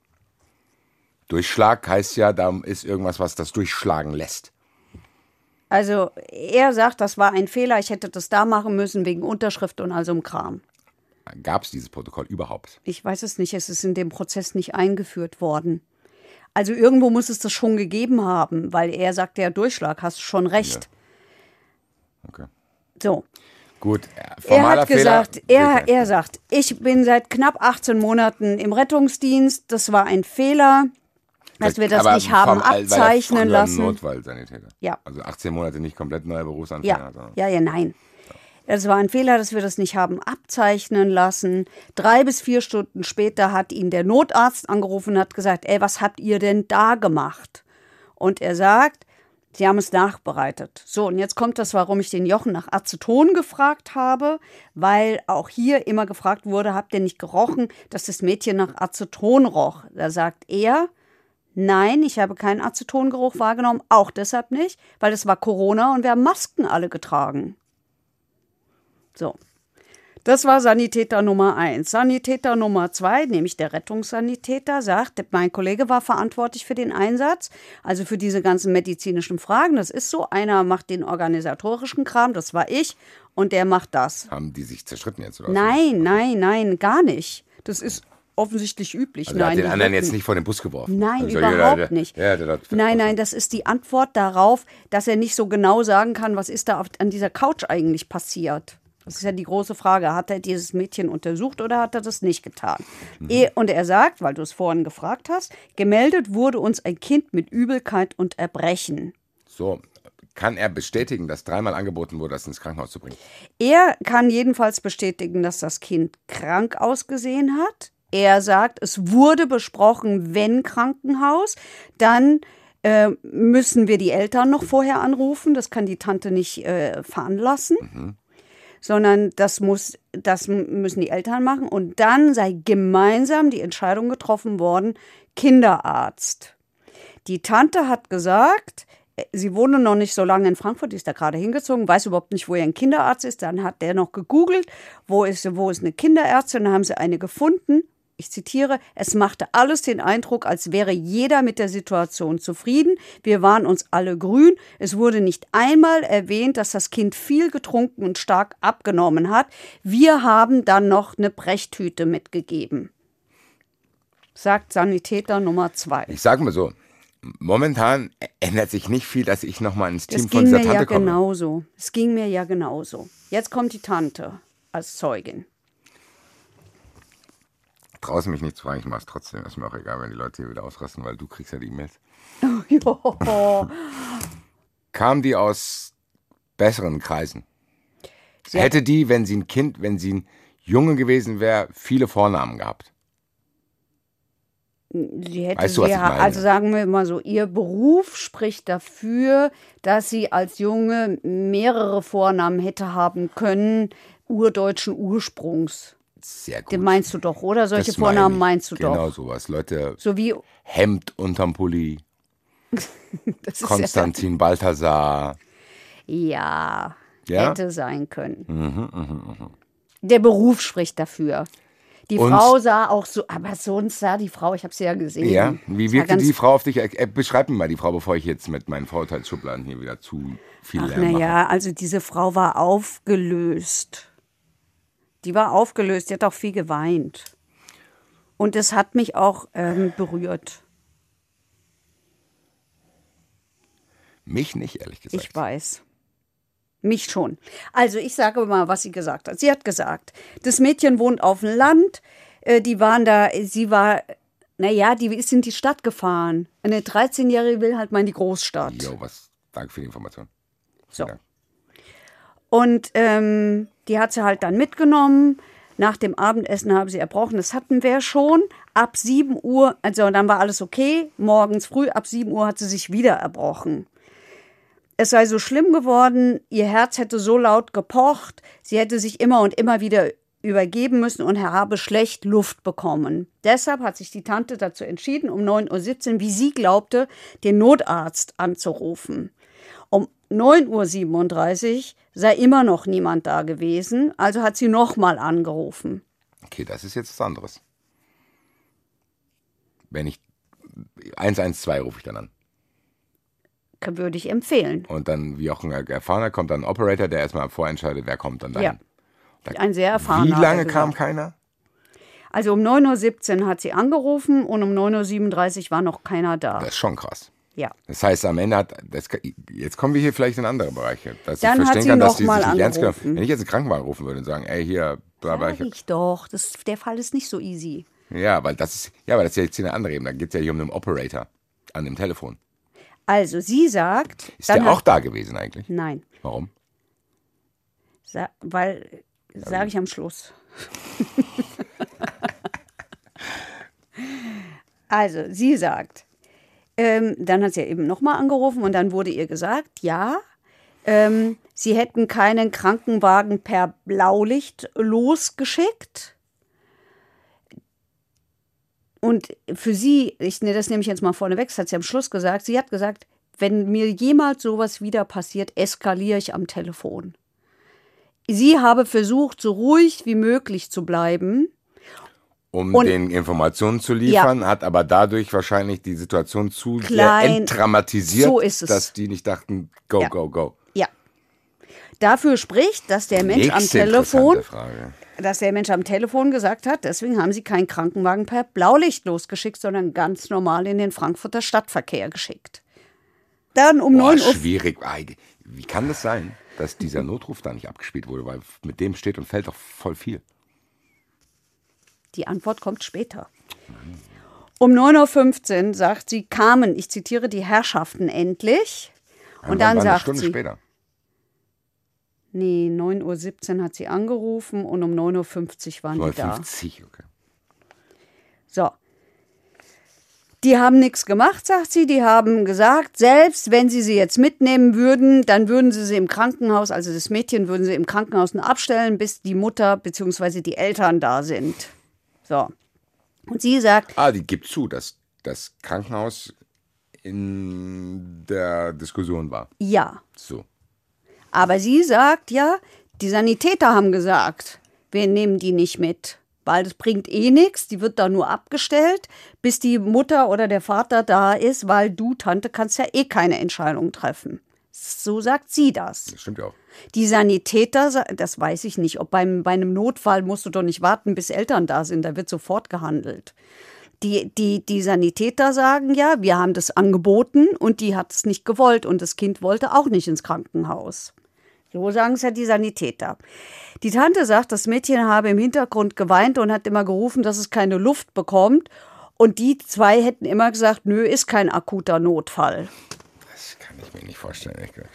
Durchschlag heißt ja, da ist irgendwas, was das durchschlagen lässt. Also er sagt, das war ein Fehler, ich hätte das da machen müssen wegen Unterschrift und all so einem Kram. Gab es dieses Protokoll überhaupt? Ich weiß es nicht. Es ist in dem Prozess nicht eingeführt worden. Also irgendwo muss es das schon gegeben haben, weil er sagt ja Durchschlag, hast schon recht. Ja. Okay. So. Gut, äh, er hat gesagt, er, er sagt, ich bin seit knapp 18 Monaten im Rettungsdienst, das war ein Fehler, dass wir das nicht haben abzeichnen lassen. Notfallsanitäter. Ja. Also 18 Monate nicht komplett neuer Berufsanfänger. Ja, ja, ja, nein. Es war ein Fehler, dass wir das nicht haben abzeichnen lassen. Drei bis vier Stunden später hat ihn der Notarzt angerufen und hat gesagt, ey, was habt ihr denn da gemacht? Und er sagt, sie haben es nachbereitet. So, und jetzt kommt das, warum ich den Jochen nach Aceton gefragt habe, weil auch hier immer gefragt wurde, habt ihr nicht gerochen, dass das Mädchen nach Aceton roch? Da sagt er, Nein, ich habe keinen Acetongeruch wahrgenommen, auch deshalb nicht, weil es war Corona und wir haben Masken alle getragen. So. Das war Sanitäter Nummer eins. Sanitäter Nummer zwei, nämlich der Rettungssanitäter, sagt, mein Kollege war verantwortlich für den Einsatz, also für diese ganzen medizinischen Fragen. Das ist so. Einer macht den organisatorischen Kram, das war ich, und der macht das. Haben die sich zerstritten jetzt? Oder nein, nein, nein, gar nicht. Das ist offensichtlich üblich. Also nein, hat den anderen jetzt nicht vor den Bus geworfen. Nein, also überhaupt der, nicht. Ja, der, der, nein, nein, das ist die Antwort darauf, dass er nicht so genau sagen kann, was ist da auf, an dieser Couch eigentlich passiert. Das ist ja die große Frage. Hat er dieses Mädchen untersucht oder hat er das nicht getan? Mhm. Und er sagt, weil du es vorhin gefragt hast, gemeldet wurde uns ein Kind mit Übelkeit und Erbrechen. So, kann er bestätigen, dass dreimal angeboten wurde, das ins Krankenhaus zu bringen? Er kann jedenfalls bestätigen, dass das Kind krank ausgesehen hat. Er sagt, es wurde besprochen, wenn Krankenhaus, dann äh, müssen wir die Eltern noch vorher anrufen. Das kann die Tante nicht äh, veranlassen. Mhm. Sondern das muss, das müssen die Eltern machen. Und dann sei gemeinsam die Entscheidung getroffen worden, Kinderarzt. Die Tante hat gesagt, äh, sie wohne noch nicht so lange in Frankfurt, die ist da gerade hingezogen, weiß überhaupt nicht, wo ihr ein Kinderarzt ist. Dann hat der noch gegoogelt, wo ist, wo ist eine Kinderärztin, dann haben sie eine gefunden ich zitiere, es machte alles den Eindruck, als wäre jeder mit der Situation zufrieden. Wir waren uns alle grün. Es wurde nicht einmal erwähnt, dass das Kind viel getrunken und stark abgenommen hat. Wir haben dann noch eine Brechtüte mitgegeben. Sagt Sanitäter Nummer zwei. Ich sage mal so, momentan ändert sich nicht viel, dass ich nochmal ins Team es von dieser ging mir Tante ja komme. genauso. Es ging mir ja genauso. Jetzt kommt die Tante als Zeugin. Draußen mich nicht zu fragen, ich mach's trotzdem. Ist mir auch egal, wenn die Leute hier wieder ausrasten, weil du kriegst ja die E-Mails. [LAUGHS] Ja. Kam die aus besseren Kreisen? Sie hat- Hätte die, wenn sie ein Kind, wenn sie ein Junge gewesen wäre, viele Vornamen gehabt? Sie hätte Weißt du, meine? also sagen wir mal so, ihr Beruf spricht dafür, dass sie als Junge mehrere Vornamen hätte haben können, urdeutschen Ursprungs. Sehr gut. Den meinst du doch, oder? Solche Das Vornamen meinst du Genau doch. sowas. Leute, So wie Hemd unterm Pulli, [LAUGHS] das ist Konstantin [LAUGHS] Balthasar. Ja, Ja? hätte sein können. Mhm, Der Beruf spricht dafür. Die Und- Frau sah auch so, aber sonst sah die Frau, ich habe sie ja gesehen. Ja, wie wirkte die Frau auf dich? Äh, beschreib mir mal die Frau, bevor ich jetzt mit meinen Vorurteilsschubladen hier wieder zu viel Ach, Lärm mache. naja, also diese Frau war aufgelöst. Die war aufgelöst, die hat auch viel geweint. Und es hat mich auch ähm, berührt. Mich nicht, ehrlich gesagt. Ich weiß. Mich schon. Also ich sage mal, was sie gesagt hat. Sie hat gesagt, das Mädchen wohnt auf dem Land. äh, Die waren da, sie war, naja, die ist in die Stadt gefahren. Eine 13-Jährige will halt mal in die Großstadt. Jo, was? Danke für die Information. So. Dank. Und ähm, die hat sie halt dann mitgenommen. Nach dem Abendessen haben sie erbrochen. Das hatten wir schon. Ab 7 Uhr, also dann war alles okay. Morgens früh, ab 7 Uhr hat sie sich wieder erbrochen. Es sei so schlimm geworden, ihr Herz hätte so laut gepocht, sie hätte sich immer und immer wieder übergeben müssen und habe schlecht Luft bekommen. Deshalb hat sich die Tante dazu entschieden, um 9.17 Uhr, wie sie glaubte, den Notarzt anzurufen. Um 9.37 Uhr sei immer noch niemand da gewesen, also hat sie nochmal angerufen. Okay, das ist jetzt was anderes. Wenn ich 112 rufe ich dann an. Würde ich empfehlen. Und dann, wie auch ein erfahrener, kommt dann ein Operator, der erstmal vorentscheidet, wer kommt dann dahin. Ja. Ein sehr erfahrener. Wie lange kam keiner? Also um 9.17 Uhr hat sie angerufen und um 9.37 Uhr war noch keiner da. Das ist schon krass. Ja. Das heißt, am Ende hat, das, jetzt kommen wir hier vielleicht in andere Bereiche, dass Dann ich verstehen sie kann, dass die mal sich nicht ernst genommen. Wenn ich jetzt einen Krankenwagen rufen würde und sagen, ey, hier, bla, bla, Sag ich, ich doch, das, der Fall ist nicht so easy. ja, weil das ist, ja, aber das ist ja jetzt hier eine andere Ebene. Da geht es ja hier um einen Operator an dem Telefon. Also sie sagt, Ist der auch hat, da gewesen eigentlich? nein, Warum? sa weil sage ich am Schluss. [LAUGHS] also sie sagt, ähm, dann hat sie eben nochmal angerufen und dann wurde ihr gesagt, ja, ähm, sie hätten keinen Krankenwagen per Blaulicht losgeschickt. Und für sie, ich ne, das nehme ich jetzt mal vorneweg, das hat sie am Schluss gesagt, sie hat gesagt, wenn mir jemals sowas wieder passiert, eskaliere ich am Telefon. Sie habe versucht, so ruhig wie möglich zu bleiben. Um Und- den Informationen zu liefern, hat aber dadurch wahrscheinlich die Situation zu sehr Klein- entdramatisiert, So ist es. dass die nicht dachten, go, Ja. go, go. Ja. Dafür spricht, dass der Mensch am Nächste Telefon, interessante Frage. dass der Mensch am Telefon gesagt hat, deswegen haben sie keinen Krankenwagen per Blaulicht losgeschickt, sondern ganz normal in den Frankfurter Stadtverkehr geschickt. Dann um Boah, 9 Uhr schwierig. Wie kann das sein, dass dieser Notruf da nicht abgespielt wurde? Weil mit dem steht und fällt doch voll viel. Die Antwort kommt später. Um 9.15 Uhr sagt sie, kamen, ich zitiere, die Herrschaften endlich. Und Wann dann war eine sagt Stunde sie, später. nee, 9.17 Uhr hat sie angerufen und um 9.50 Uhr waren die da. 9.50, okay. So. Die haben nichts gemacht, sagt sie. Die haben gesagt, selbst wenn sie sie jetzt mitnehmen würden, dann würden sie sie im Krankenhaus, also das Mädchen würden sie im Krankenhaus nur abstellen, bis die Mutter bzw. die Eltern da sind. So. Und sie sagt, Ah, die gibt zu, dass das Krankenhaus in der Diskussion war. ja. So. Aber sie sagt ja, die Sanitäter haben gesagt, wir nehmen die nicht mit. Weil das bringt eh nichts, die wird da nur abgestellt, bis die Mutter oder der Vater da ist, weil du, Tante, kannst ja eh keine Entscheidung treffen. So sagt sie das. Das stimmt ja auch. Die Sanitäter, sa- das weiß ich nicht, ob beim, bei einem Notfall musst du doch nicht warten, bis Eltern da sind, da wird sofort gehandelt. Die, die, die Sanitäter sagen ja, wir haben das angeboten und die hat es nicht gewollt und das Kind wollte auch nicht ins Krankenhaus. So sagen es ja die Sanitäter. Die Tante sagt, das Mädchen habe im Hintergrund geweint und hat immer gerufen, dass es keine Luft bekommt. Und die zwei hätten immer gesagt, nö, ist kein akuter Notfall. Ich mir nicht vorstellen. ehrlich gesagt.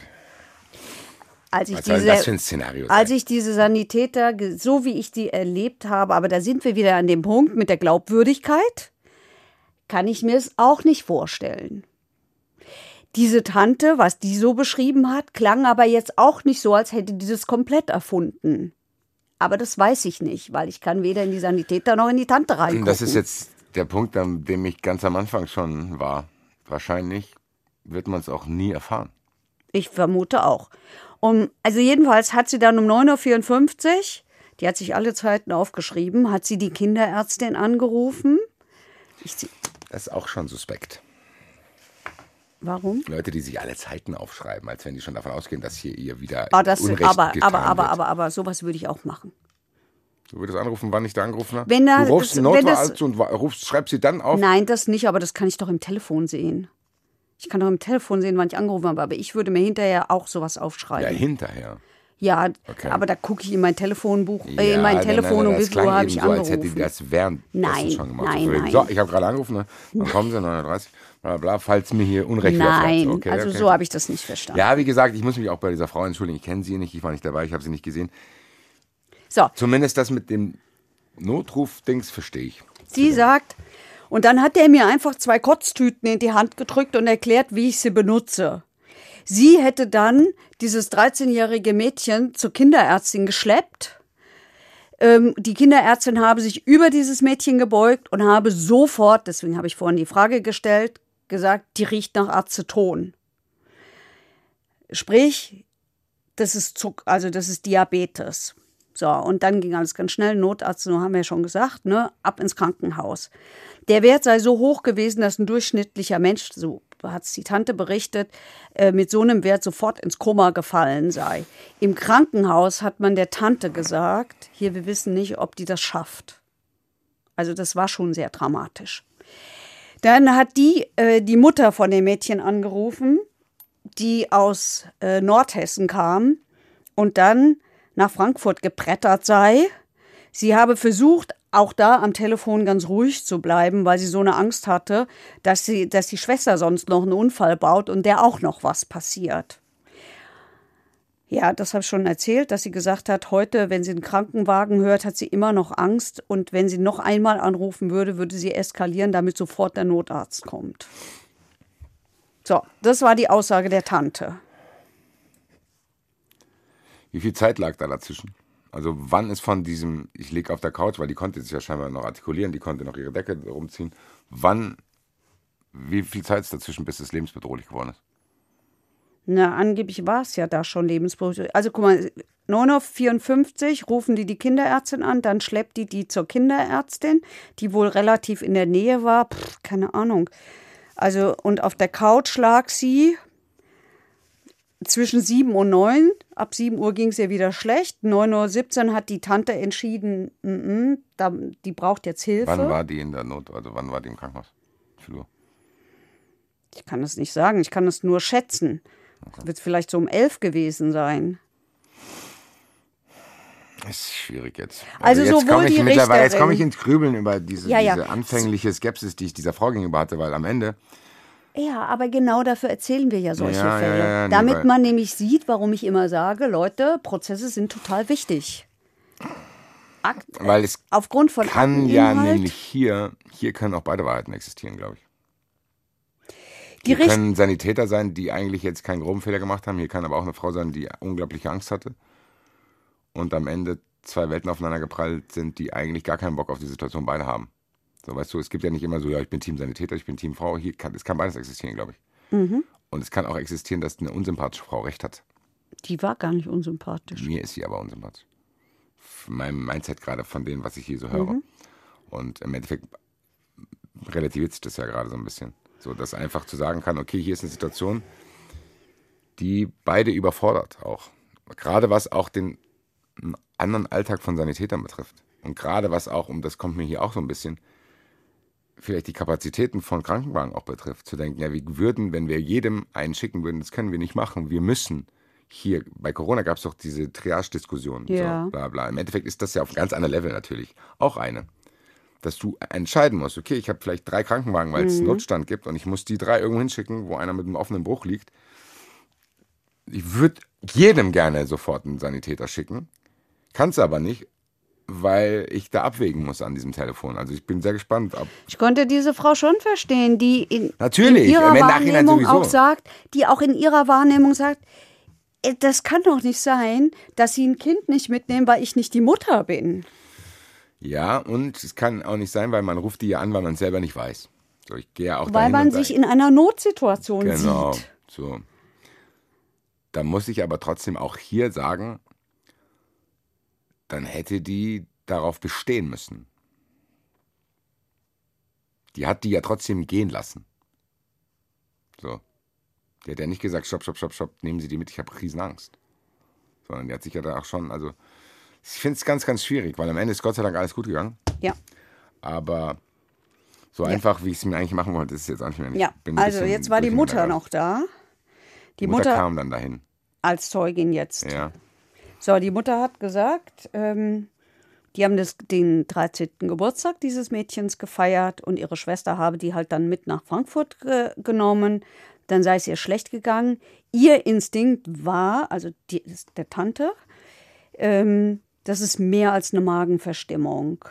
Als ich diese, das für ein Szenario als ich diese Sanitäter, so wie ich die erlebt habe, aber da sind wir wieder an dem Punkt mit der Glaubwürdigkeit, kann ich mir es auch nicht vorstellen. Diese Tante, was die so beschrieben hat, klang aber jetzt auch nicht so, als hätte die das komplett erfunden. Aber das weiß ich nicht, weil ich kann weder in die Sanitäter noch in die Tante reingucken. Das ist jetzt der Punkt, an dem ich ganz am Anfang schon war. Wahrscheinlich wird man es auch nie erfahren. Ich vermute auch. Um, also jedenfalls hat sie dann um 9.54 Uhr, die hat sich alle Zeiten aufgeschrieben, hat sie die Kinderärztin angerufen. Ich, Das ist auch schon suspekt. warum? Leute, die sich alle Zeiten aufschreiben, als wenn die schon davon ausgehen, dass hier ihr wieder Ah, das, Unrecht aber, getan aber, aber, wird. aber, aber, sowas würde ich auch machen. Du würdest anrufen, wann ich da angerufen habe? Wenn da- du rufst das- Notfall das- und rufst, schreibst sie dann auf. Nein, das nicht, aber das kann ich doch im Telefon sehen. Ich kann doch im Telefon sehen, wann ich angerufen habe, aber ich würde mir hinterher auch sowas Ja, aufschreiben. hinterher. Ja, Okay. aber da gucke ich in mein Telefonbuch, äh, in Ja, mein nein, Telefon nein, und wie viel Uhr habe ich so, als hätte die angerufen. das während Nein, schon gemacht. nein, nein. So, ich habe gerade angerufen, ne? dann kommen sie, 9.30 bla bla, falls mir hier Unrecht. Nein, okay, also okay. so habe ich das nicht verstanden. Ja, wie gesagt, ich muss mich auch bei dieser Frau entschuldigen. Ich kenne sie nicht, ich war nicht dabei, ich habe sie nicht gesehen. So, Zumindest das mit dem Notruf-Dings verstehe ich. Sie sagt, und dann hat er mir einfach zwei Kotztüten in die Hand gedrückt und erklärt, wie ich sie benutze. Sie hätte dann dieses 13-jährige Mädchen zur Kinderärztin geschleppt. Ähm, die Kinderärztin habe sich über dieses Mädchen gebeugt und habe sofort, deswegen habe ich vorhin die Frage gestellt, gesagt, die riecht nach Aceton. Sprich, das ist Zuck, also das ist Diabetes. So, und dann ging alles ganz schnell. Notarzt, so haben wir ja schon gesagt, ne, ab ins Krankenhaus. Der Wert sei so hoch gewesen, dass ein durchschnittlicher Mensch, so hat es die Tante berichtet, äh, mit so einem Wert sofort ins Koma gefallen sei. Im Krankenhaus hat man der Tante gesagt, hier, wir wissen nicht, ob die das schafft. Also das war schon sehr dramatisch. Dann hat die, äh, die Mutter von dem Mädchen angerufen, die aus äh, Nordhessen kam und dann nach Frankfurt gebrettert sei. Sie habe versucht, auch da am Telefon ganz ruhig zu bleiben, weil sie so eine Angst hatte, dass, sie, dass die Schwester sonst noch einen Unfall baut und der auch noch was passiert. Ja, das habe ich schon erzählt, dass sie gesagt hat, heute, wenn sie einen Krankenwagen hört, hat sie immer noch Angst und wenn sie noch einmal anrufen würde, würde sie eskalieren, damit sofort der Notarzt kommt. So, das war die Aussage der Tante. Wie viel Zeit lag da dazwischen? Also wann ist von diesem, ich liege auf der Couch, weil die konnte sich ja scheinbar noch artikulieren, die konnte noch ihre Decke rumziehen. Wann, wie viel Zeit ist dazwischen, bis es lebensbedrohlich geworden ist? Na, angeblich war es ja da schon lebensbedrohlich. Also guck mal, 9.54 Uhr rufen die die Kinderärztin an, dann schleppt die die zur Kinderärztin, die wohl relativ in der Nähe war, Pff, keine Ahnung. Also, und auf der Couch lag sie zwischen 7 und 9. Ab 7 Uhr ging es ihr wieder schlecht. 9.17 Uhr hat die Tante entschieden, -mm, da, die braucht jetzt Hilfe. Wann war die in der Not, also wann war die im Krankenhaus? Ich kann es nicht sagen, ich kann es nur schätzen. Wird vielleicht so um 11 gewesen sein. Ist schwierig jetzt. Also jetzt sowohl komme ich die mittlerweile, jetzt komme ich Richterin- ins Grübeln über diese, Ja, ja. diese anfängliche Skepsis, die ich dieser Frau gegenüber hatte, weil am Ende Ja, aber genau dafür erzählen wir ja solche Ja, ja, Fälle. ja, ja, Damit man nämlich sieht, warum ich immer sage, Leute, Prozesse sind total wichtig. Akt, Weil es aufgrund von kann ja Akteninhalt- nämlich hier, hier können auch beide Wahrheiten existieren, glaube ich. Die Hier können Sanitäter sein, die eigentlich jetzt keinen groben Fehler gemacht haben. Hier kann aber auch eine Frau sein, die unglaubliche Angst hatte. Und am Ende zwei Welten aufeinander geprallt sind, die eigentlich gar keinen Bock auf die Situation beide haben. So, weißt du, es gibt ja nicht immer so, ja, ich bin Team Sanitäter, ich bin Team Frau. Hier kann, es kann beides existieren, glaube ich. Und es kann auch existieren, dass eine unsympathische Frau recht hat. Die war gar nicht unsympathisch. Mir ist sie aber unsympathisch. Meinem Mindset gerade von dem, was ich hier so höre. Und im Endeffekt relativiert sich das ja gerade so ein bisschen. So, dass einfach zu sagen kann, okay, hier ist eine Situation, die beide überfordert auch. Gerade was auch den anderen Alltag von Sanitätern betrifft. Und gerade was auch, und das kommt mir hier auch so ein bisschen, vielleicht die Kapazitäten von Krankenwagen auch betrifft. Zu denken, ja, wir würden, wenn wir jedem einen schicken würden, das können wir nicht machen. Wir müssen hier, bei Corona gab es doch diese Triage-Diskussion. Ja. So, bla bla. Im Endeffekt ist das ja auf einem ganz anderen Level natürlich. Auch eine. Dass du entscheiden musst, okay, ich habe vielleicht drei Krankenwagen, weil es Notstand gibt und ich muss die drei irgendwo hinschicken, wo einer mit einem offenen Bruch liegt. Ich würde jedem gerne sofort einen Sanitäter schicken, kann es aber nicht, weil ich da abwägen muss an diesem Telefon. Also ich bin sehr gespannt, ob Ich konnte diese Frau schon verstehen, die in, Natürlich, in ihrer Wahrnehmung sowieso. auch sagt, die auch in ihrer Wahrnehmung sagt, "Äh, das kann doch nicht sein, dass sie ein Kind nicht mitnehmen, weil ich nicht die Mutter bin. Ja, und es kann auch nicht sein, weil man ruft die ja an, weil man es selber nicht weiß. So, ich gehe auch Weil man sich in einer Notsituation Genau, sieht. so. Da muss ich aber trotzdem auch hier sagen, dann hätte die darauf bestehen müssen. Die hat die ja trotzdem gehen lassen. So. Die hat ja nicht gesagt, stopp, stopp, stopp, stopp, nehmen Sie die mit, ich habe Riesenangst. Sondern die hat sich ja da auch schon, also ich finde es ganz, ganz schwierig, weil am Ende ist Gott sei Dank alles gut gegangen. Ja. Aber so einfach, wie ich es mir eigentlich machen wollte, ist es jetzt auch nicht mehr. Ich Ja, also jetzt war die Mutter noch da. Die Die Mutter, Mutter kam dann dahin. als Zeugin jetzt. Ja. So, die Mutter hat gesagt, ähm, die haben das, den 13. Geburtstag dieses Mädchens gefeiert und ihre Schwester habe die halt dann mit nach Frankfurt ge genommen. Dann sei es ihr schlecht gegangen. Ihr Instinkt war, also die, der Tante, ähm, das ist mehr als eine Magenverstimmung.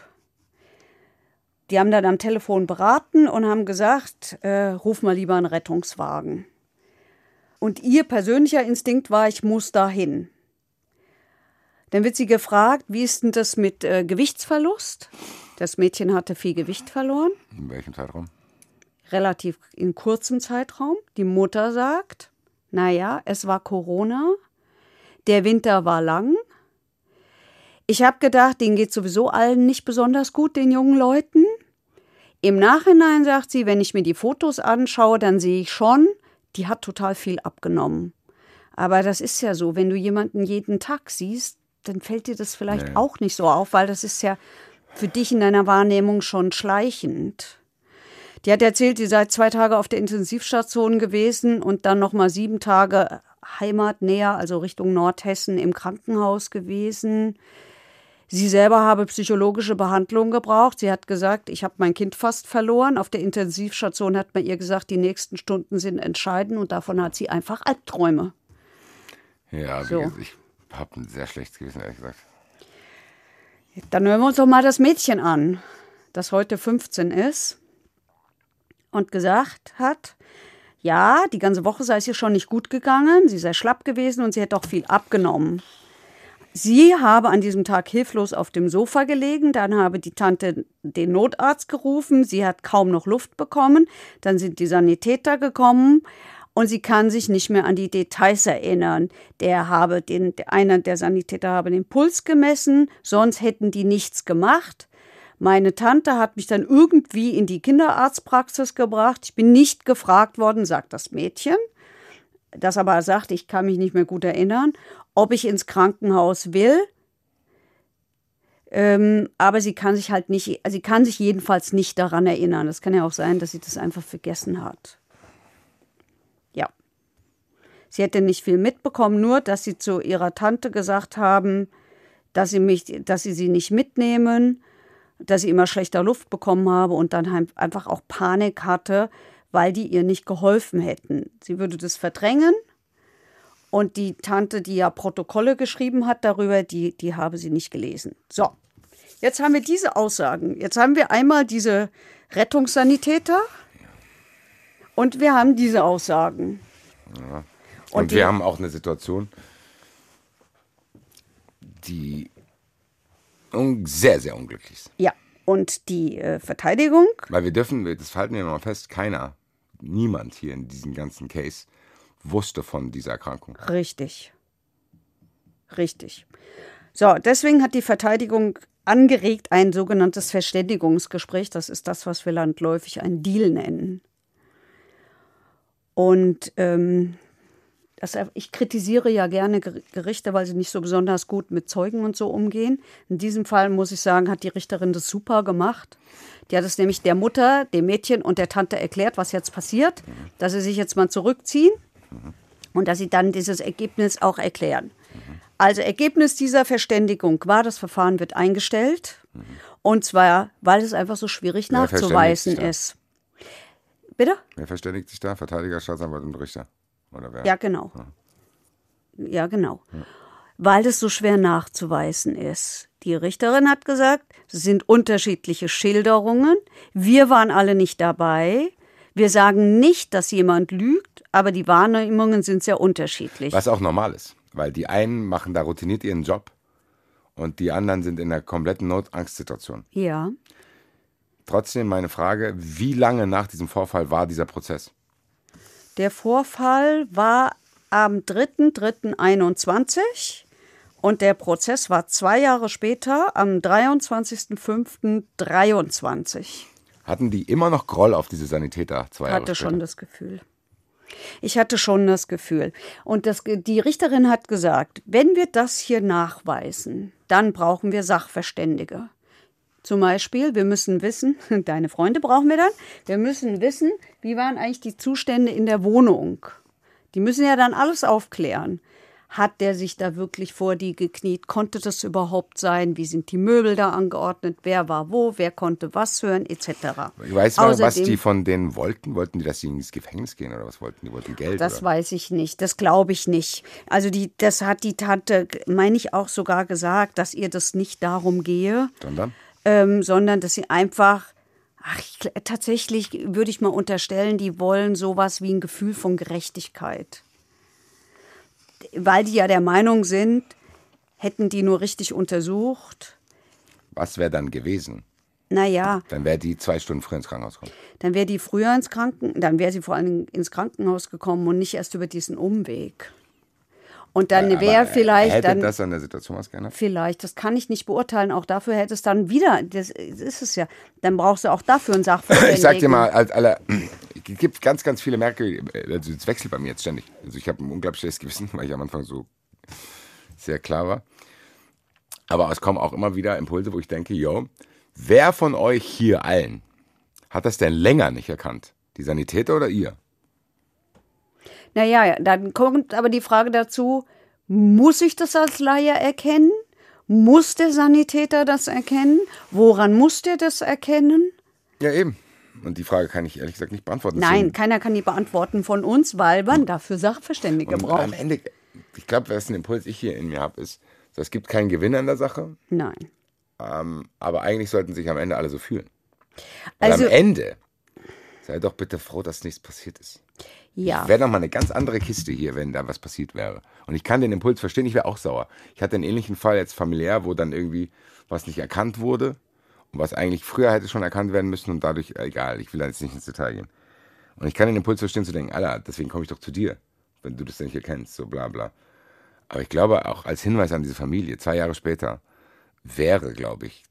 Die haben dann am Telefon beraten und haben gesagt, äh, ruf mal lieber einen Rettungswagen. Und ihr persönlicher Instinkt war, ich muss dahin. Dann wird sie gefragt, wie ist denn das mit äh, Gewichtsverlust? Das Mädchen hatte viel Gewicht verloren, In welchem Zeitraum? relativ in kurzem Zeitraum. Die Mutter sagt, naja, es war Corona, der Winter war lang. Ich habe gedacht, denen geht sowieso allen nicht besonders gut, den jungen Leuten. Im Nachhinein sagt sie, wenn ich mir die Fotos anschaue, dann sehe ich schon, die hat total viel abgenommen. Aber das ist ja so, wenn du jemanden jeden Tag siehst, dann fällt dir das vielleicht Nee. auch nicht so auf, weil das ist ja für dich in deiner Wahrnehmung schon schleichend. Die hat erzählt, sie sei zwei Tage auf der Intensivstation gewesen und dann noch mal sieben Tage heimatnäher, also Richtung Nordhessen im Krankenhaus gewesen. Sie selber habe psychologische Behandlung gebraucht. Sie hat gesagt, ich habe mein Kind fast verloren. Auf der Intensivstation hat man ihr gesagt, die nächsten Stunden sind entscheidend und davon hat sie einfach Albträume. Ja, So. ich habe ein sehr schlechtes Gewissen, ehrlich gesagt. Dann hören wir uns doch mal das Mädchen an, das heute 15 ist und gesagt hat, ja, die ganze Woche sei es ihr schon nicht gut gegangen, sie sei schlapp gewesen und sie hätte auch viel abgenommen. Sie habe an diesem Tag hilflos auf dem Sofa gelegen, dann habe die Tante den Notarzt gerufen, sie hat kaum noch Luft bekommen, dann sind die Sanitäter gekommen und sie kann sich nicht mehr an die Details erinnern. Der habe den, einer der Sanitäter habe den Puls gemessen, sonst hätten die nichts gemacht. Meine Tante hat mich dann irgendwie in die Kinderarztpraxis gebracht. Ich bin nicht gefragt worden, sagt das Mädchen, das aber sagt, ich kann mich nicht mehr gut erinnern, ob ich ins Krankenhaus will. Ähm, aber sie kann sich halt nicht, sie kann sich jedenfalls nicht daran erinnern. Das kann ja auch sein, dass sie das einfach vergessen hat. Ja. Sie hätte nicht viel mitbekommen, nur dass sie zu ihrer Tante gesagt haben, dass sie mich, dass sie sie nicht mitnehmen, dass sie immer schlechter Luft bekommen habe und dann einfach auch Panik hatte, weil die ihr nicht geholfen hätten. Sie würde das verdrängen und die Tante, die ja Protokolle geschrieben hat darüber, die, die habe sie nicht gelesen. So, jetzt haben wir diese Aussagen. Jetzt haben wir einmal diese Rettungssanitäter Und wir haben diese Aussagen. Und, Und wir haben auch eine Situation, die sehr, sehr unglücklich ist. Ja. Und die äh, Verteidigung, Weil wir dürfen, das halten wir mal fest, keiner, niemand hier in diesem ganzen Case wusste von dieser Erkrankung. richtig. Richtig. So, deswegen hat die Verteidigung angeregt ein sogenanntes Verständigungsgespräch. Das ist das, was wir landläufig ein Deal nennen. Und ähm, das, ich kritisiere ja gerne Ger- Gerichte, weil sie nicht so besonders gut mit Zeugen und so umgehen. In diesem Fall muss ich sagen, hat die Richterin das super gemacht. Die hat es nämlich der Mutter, dem Mädchen und der Tante erklärt, was jetzt passiert, dass sie sich jetzt mal zurückziehen und dass sie dann dieses Ergebnis auch erklären. Also Ergebnis dieser Verständigung war, das Verfahren wird eingestellt und zwar, weil es einfach so schwierig nachzuweisen ist. Bitte? Wer verständigt sich da? Verteidiger, Staatsanwalt und Richter? Oder wer? Ja, genau. Ja, genau. Weil das so schwer nachzuweisen ist. Die Richterin hat gesagt, es sind unterschiedliche Schilderungen. Wir waren alle nicht dabei. Wir sagen nicht, dass jemand lügt, aber die Wahrnehmungen sind sehr unterschiedlich. Was auch normal ist, weil die einen machen da routiniert ihren Job und die anderen sind in einer kompletten Notangstsituation. Ja. Trotzdem meine Frage, wie lange nach diesem Vorfall war dieser Prozess? Der Vorfall war am 3.3.21 und der Prozess war zwei Jahre später, am 23.05.23. Hatten die immer noch Groll auf diese Sanitäter zwei Jahre hatte später? schon das Gefühl. Ich hatte schon das Gefühl. Und das, die Richterin hat gesagt, wenn wir das hier nachweisen, dann brauchen wir Sachverständige. Zum Beispiel, wir müssen wissen, [LAUGHS] deine Freunde brauchen wir dann, wir müssen wissen, wie waren eigentlich die Zustände in der Wohnung. Die müssen ja dann alles aufklären. Hat der sich da wirklich vor die gekniet? Konnte das überhaupt sein? Wie sind die Möbel da angeordnet? Wer war wo? Wer konnte was hören? Etc. Ich weiß mal, was die von denen wollten. Wollten die, dass sie ins Gefängnis gehen oder was wollten die? Wollten Geld? Das oder? weiß ich nicht. Das glaube ich nicht. Also die, das hat die Tante, meine ich, auch sogar gesagt, dass ihr das nicht darum gehe, Sondern? Ähm, sondern dass sie einfach, ach, ich, tatsächlich würde ich mal unterstellen, die wollen sowas wie ein Gefühl von Gerechtigkeit. Weil die ja der Meinung sind, hätten die nur richtig untersucht, Was wäre dann gewesen? naja, Dann wäre die zwei Stunden früher ins Krankenhaus gekommen. dann wäre die früher ins Kranken, dann wäre sie vor allen Dingen ins Krankenhaus gekommen und nicht erst über diesen Umweg. Und dann Aber wäre vielleicht Hätte dann das an der Situation was geändert? Vielleicht, das kann ich nicht beurteilen. Auch dafür hätte es dann wieder, das ist es ja, dann brauchst du auch dafür einen Sachverständigen. [LAUGHS] Ich sag dir mal, als aller, [CLEARS THROAT] es gibt ganz, ganz viele Merkel, also es wechselt bei mir jetzt ständig. Also ich habe ein unglaublich schlechtes Gewissen, weil ich am Anfang so sehr klar war. Aber es kommen auch immer wieder Impulse, wo ich denke, yo, wer von euch hier allen hat das denn länger nicht erkannt? Die Sanitäter oder ihr? Naja, dann kommt aber die Frage dazu, muss ich das als Laie erkennen? Muss der Sanitäter das erkennen? Woran muss der das erkennen? Ja, eben. Und die Frage kann ich ehrlich gesagt nicht beantworten. Nein, Deswegen- keiner kann die beantworten von uns, weil man dafür Sachverständige Und braucht. am Ende, ich glaube, was ein Impuls ich hier in mir habe, ist, es gibt keinen Gewinner in der Sache, Nein. ähm, aber eigentlich sollten sich am Ende alle so fühlen. Weil Also, am Ende, sei doch bitte froh, dass nichts passiert ist. ja. Wäre noch mal eine ganz andere Kiste hier, wenn da was passiert wäre. Und ich kann den Impuls verstehen, ich wäre auch sauer. Ich hatte einen ähnlichen Fall jetzt familiär, wo dann irgendwie was nicht erkannt wurde und was eigentlich früher hätte schon erkannt werden müssen und dadurch, egal, ich will da jetzt nicht ins Detail gehen. Und ich kann den Impuls verstehen zu denken, Alter, deswegen komme ich doch zu dir, wenn du das nicht erkennst, so bla bla. Aber ich glaube auch als Hinweis an diese Familie, zwei Jahre später, wäre, glaube ich,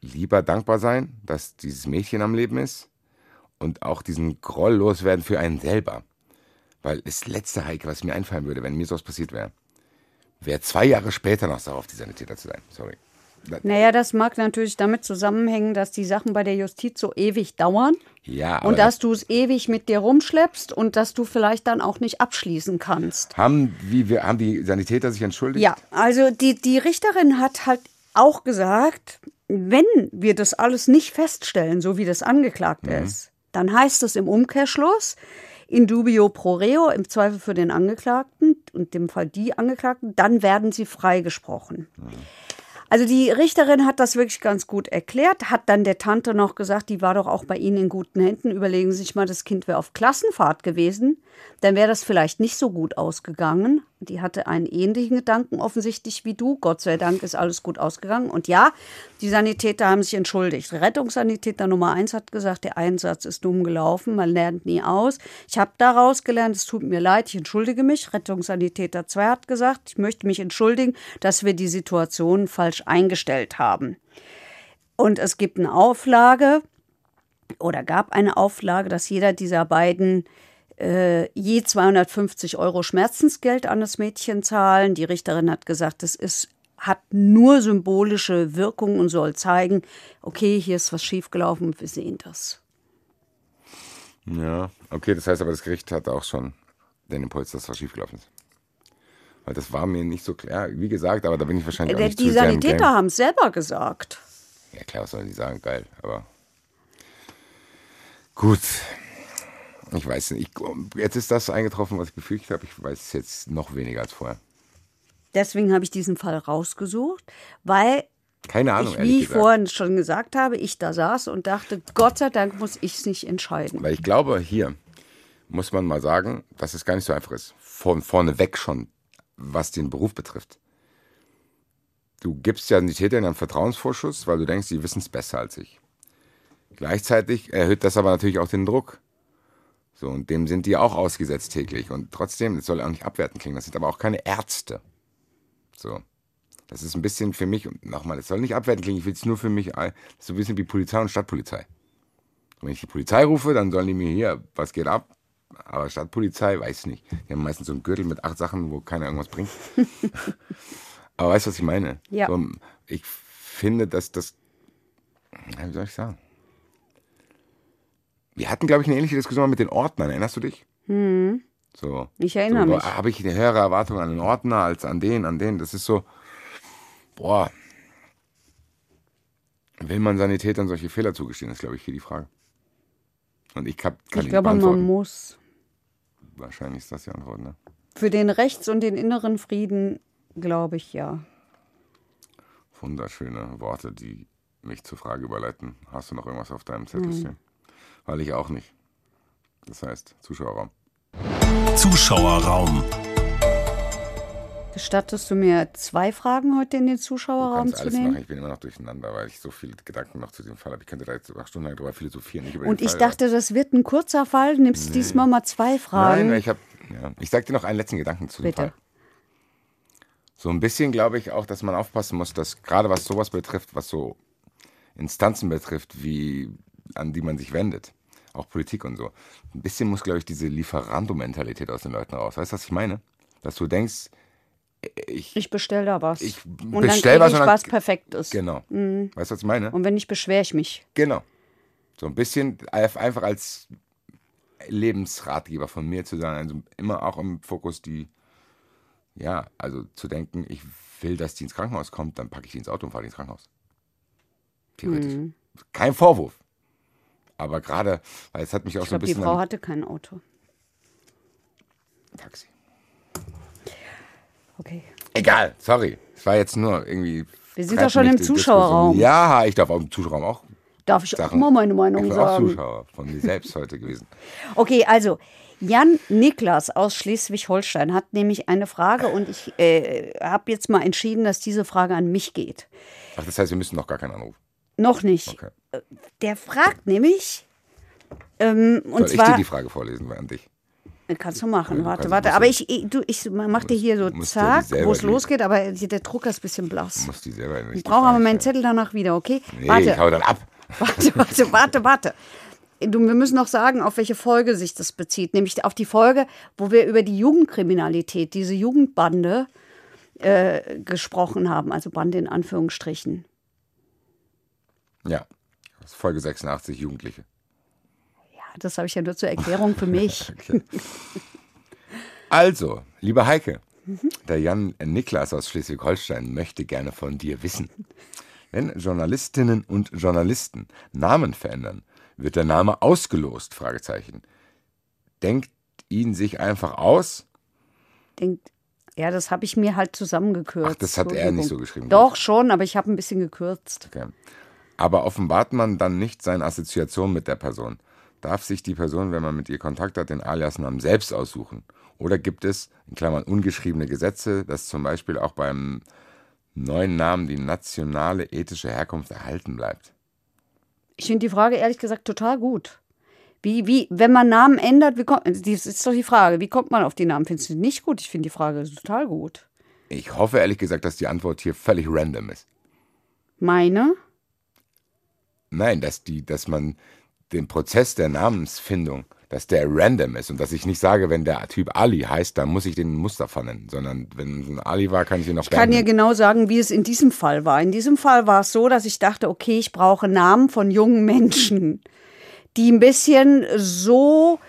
lieber dankbar sein, dass dieses Mädchen am Leben ist und auch diesen Groll loswerden für einen selber. Weil das letzte Heike, was mir einfallen würde, wenn mir sowas passiert wäre, wäre zwei Jahre später noch sauer auf die Sanitäter zu sein. Sorry. Naja, das mag natürlich damit zusammenhängen, dass die Sachen bei der Justiz so ewig dauern. Ja, Und dass du es ewig mit dir rumschleppst und dass du vielleicht dann auch nicht abschließen kannst. haben, wie wir, haben die Sanitäter sich entschuldigt? Ja, also die, die Richterin hat halt auch gesagt, wenn wir das alles nicht feststellen, so wie das angeklagt ist, dann heißt es im Umkehrschluss, in dubio pro reo, im Zweifel für den Angeklagten und dem Fall die Angeklagten, dann werden sie freigesprochen. Also die Richterin hat das wirklich ganz gut erklärt, hat dann der Tante noch gesagt, die war doch auch bei Ihnen in guten Händen. Überlegen Sie sich mal, das Kind wäre auf Klassenfahrt gewesen, dann wäre das vielleicht nicht so gut ausgegangen. Die hatte einen ähnlichen Gedanken offensichtlich wie du. Gott sei Dank ist alles gut ausgegangen. Und ja, die Sanitäter haben sich entschuldigt. Rettungssanitäter Nummer eins hat gesagt, der Einsatz ist dumm gelaufen, man lernt nie aus. Ich habe daraus gelernt, es tut mir leid, ich entschuldige mich. Rettungssanitäter 2 hat gesagt, ich möchte mich entschuldigen, dass wir die Situation falsch eingestellt haben. Und es gibt eine Auflage oder gab eine Auflage, dass jeder dieser beiden äh, je 250 Euro Schmerzensgeld an das Mädchen zahlen. Die Richterin hat gesagt, das ist hat nur symbolische Wirkung und soll zeigen, okay, hier ist was schiefgelaufen und wir sehen das. Ja, okay, das heißt aber, das Gericht hat auch schon den Impuls, dass was schiefgelaufen ist. Weil das war mir nicht so klar, wie gesagt, aber da bin ich wahrscheinlich auch Äh, nicht die zu Sanitäter haben es selber gesagt. Ja klar, was sollen die sagen? Geil, aber gut. Ich weiß nicht. Ich, jetzt ist das eingetroffen, was ich befürchtet habe. Ich weiß jetzt noch weniger als vorher. Deswegen habe ich diesen Fall rausgesucht, weil Keine Ahnung, ich, wie ich vorhin schon gesagt habe, ich da saß und dachte, Gott sei Dank muss ich es nicht entscheiden. Weil ich glaube, hier muss man mal sagen, dass es gar nicht so einfach ist. Von vorne weg schon, was den Beruf betrifft. Du gibst ja die Täter einen Vertrauensvorschuss, weil du denkst, die wissen es besser als ich. Gleichzeitig erhöht das aber natürlich auch den Druck. So, und dem sind die auch ausgesetzt täglich. Und trotzdem, das soll auch nicht abwertend klingen, das sind aber auch keine Ärzte. So. Das ist ein bisschen für mich, und nochmal, das soll nicht abwertend klingen, ich will es nur für mich, ist so ein bisschen wie Polizei und Stadtpolizei. Und wenn ich die Polizei rufe, dann sollen die mir hier, was geht ab? Aber Stadtpolizei, weiß nicht. Die haben meistens so einen Gürtel mit acht Sachen, wo keiner irgendwas bringt. [LAUGHS] Aber weißt du, was ich meine? Ja. So, ich finde, dass das, wie soll ich sagen? Wir hatten, glaube ich, eine ähnliche Diskussion mit den Ordnern. Erinnerst du dich? Hm. So. Ich erinnere so, mich. Habe ich eine höhere Erwartung an den Ordner als an den, an den. Das ist so, boah. Will man Sanitätern solche Fehler zugestehen, ist, glaube ich, hier die Frage. Und ich hab, kann Ich glaube, man muss. Wahrscheinlich ist das die Antwort, ne? Für den Rechts- und den inneren Frieden glaube ich ja. Wunderschöne Worte, die mich zur Frage überleiten. Hast du noch irgendwas auf deinem Zettel stehen? Weil ich auch nicht. Das heißt, Zuschauerraum. Zuschauerraum. Gestattest du mir zwei Fragen heute in den Du Zuschauerraum zu alles nehmen? machen. Ich bin immer noch durcheinander, weil ich so viele Gedanken noch zu dem Fall habe. Ich könnte da jetzt acht Stunden lang drüber philosophieren. Nicht über Und den ich Fall, dachte, das wird ein kurzer Fall. Du nimmst diesmal mal zwei Fragen. Nein, ich habe. Ja. Ich sag dir noch einen letzten Gedanken zu dem Bitte. Fall. So ein bisschen glaube ich auch, dass man aufpassen muss, dass gerade was sowas betrifft, was so Instanzen betrifft, wie an die man sich wendet, auch Politik und so, ein bisschen muss, glaube ich, diese Lieferando-Mentalität aus den Leuten raus. Weißt du, was ich meine? Dass du denkst, ich, ich bestell da was. Ich und dann bestell kriege was ich und dann- was Perfektes. genau. Mhm. Weißt du, was ich meine? Und wenn nicht, beschwere ich mich. Genau. So ein bisschen einfach als Lebensratgeber von mir zu sein, also immer auch im Fokus die, ja, also zu denken, ich will, dass die ins Krankenhaus kommt, dann packe ich die ins Auto und fahre die ins Krankenhaus. Theoretisch. Mhm. Kein Vorwurf. Aber gerade, weil es hat mich auch Ich so ein glaube, die bisschen Frau hatte kein Auto. Taxi. Okay. Egal, sorry. Es war jetzt nur irgendwie. Wir sind doch schon im Diskussion. Zuschauerraum. Ja, ich darf auch im Zuschauerraum auch Darf ich auch Sachen. mal meine Meinung ich bin auch sagen? Zuschauer von mir selbst heute gewesen. [LAUGHS] Okay, also Jan Niklas aus Schleswig-Holstein hat nämlich eine Frage und ich äh, habe jetzt mal entschieden, dass diese Frage an mich geht. Ach, das heißt, wir müssen noch gar keinen Anruf. Noch nicht. Okay. Der fragt nämlich, ähm, und Soll ich dir zwar, die Frage vorlesen an dich? kannst du machen, Ja, warte, warte, aber ich, ich, du, ich mach dir hier so zack, wo es losgeht, aber der Drucker ist ein bisschen blass. Du musst die selber Ich brauche aber meinen Zettel danach wieder, okay? Nee, warte, ich hau dann ab. [LAUGHS] warte, warte, warte, warte. Du, wir müssen noch sagen, auf welche Folge sich das bezieht. Nämlich auf die Folge, wo wir über die Jugendkriminalität, diese Jugendbande äh, gesprochen haben. Also Bande in Anführungsstrichen. Ja. Folge 86, Jugendliche. Ja, das habe ich ja nur zur Erklärung für mich. [LAUGHS] Okay. Also, liebe Heike, Mhm. der Jan Niklas aus Schleswig-Holstein möchte gerne von dir wissen. Wenn Journalistinnen und Journalisten Namen verändern, wird der Name ausgelost? Fragezeichen. Denkt ihn sich einfach aus? Denkt Ja, das habe ich mir halt zusammengekürzt. Ach, das hat er nicht so geschrieben. Doch, schon, aber ich habe ein bisschen gekürzt. Okay. Aber offenbart man dann nicht seine Assoziation mit der Person? Darf sich die Person, wenn man mit ihr Kontakt hat, den Aliasnamen selbst aussuchen? Oder gibt es, in Klammern, ungeschriebene Gesetze, dass zum Beispiel auch beim neuen Namen die nationale ethische Herkunft erhalten bleibt? Ich finde die Frage ehrlich gesagt total gut. Wie, wie, wenn man Namen ändert, wie kommt, das ist doch die Frage, wie kommt man auf die Namen? Findest du nicht gut? Ich finde die Frage total gut. Ich hoffe ehrlich gesagt, dass die Antwort hier völlig random ist. Meine? Nein, dass die, dass man den Prozess der Namensfindung, dass der random ist und dass ich nicht sage, wenn der Typ Ali heißt, dann muss ich den Mustafa nennen, sondern wenn es ein Ali war, kann ich ihn noch Ich kann dir genau sagen, wie es in diesem Fall war. In diesem Fall war es so, dass ich dachte, okay, ich brauche Namen von jungen Menschen, die ein bisschen so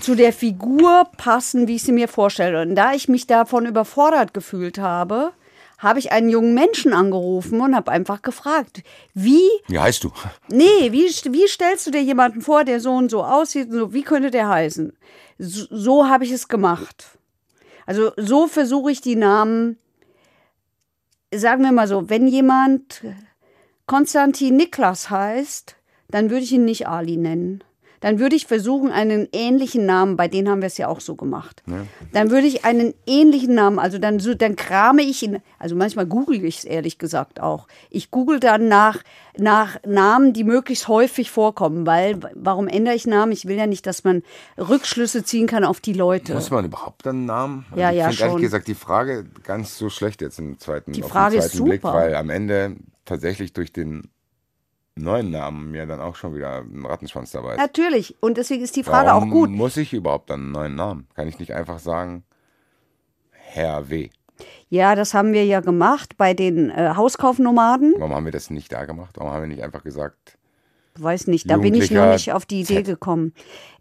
zu der Figur passen, wie ich sie mir vorstelle. Und da ich mich davon überfordert gefühlt habe, habe ich einen jungen Menschen angerufen und habe einfach gefragt, wie, Wie heißt du? nee, wie, wie stellst du dir jemanden vor, der so und so aussieht, und so, wie könnte der heißen? So, so habe ich es gemacht. Also so versuche ich die Namen, sagen wir mal so, wenn jemand Konstantin Niklas heißt, dann würde ich ihn nicht Ali nennen. Dann würde ich versuchen, einen ähnlichen Namen, bei denen haben wir es ja auch so gemacht. Dann würde ich einen ähnlichen Namen, also dann, so, dann krame ich ihn, also manchmal google ich es ehrlich gesagt auch. Ich google dann nach, nach Namen, die möglichst häufig vorkommen, weil warum ändere ich Namen? Ich will ja nicht, dass man Rückschlüsse ziehen kann auf die Leute. Muss man überhaupt einen Namen? Also Ja, ich ja, finde ehrlich gesagt die Frage ganz so schlecht jetzt im zweiten, Die Frage ist zweiten Blick, super. weil am Ende tatsächlich durch den neuen Namen mir dann auch schon wieder ein Rattenschwanz dabei ist. Natürlich. Und deswegen ist die Frage Warum auch gut. muss ich überhaupt dann einen neuen Namen? Kann ich nicht einfach sagen, Herr W. Ja, das haben wir ja gemacht bei den äh, Hauskaufnomaden. Warum haben wir das nicht da gemacht? Warum haben wir nicht einfach gesagt, Weiß nicht, da bin ich noch nicht auf die Idee gekommen.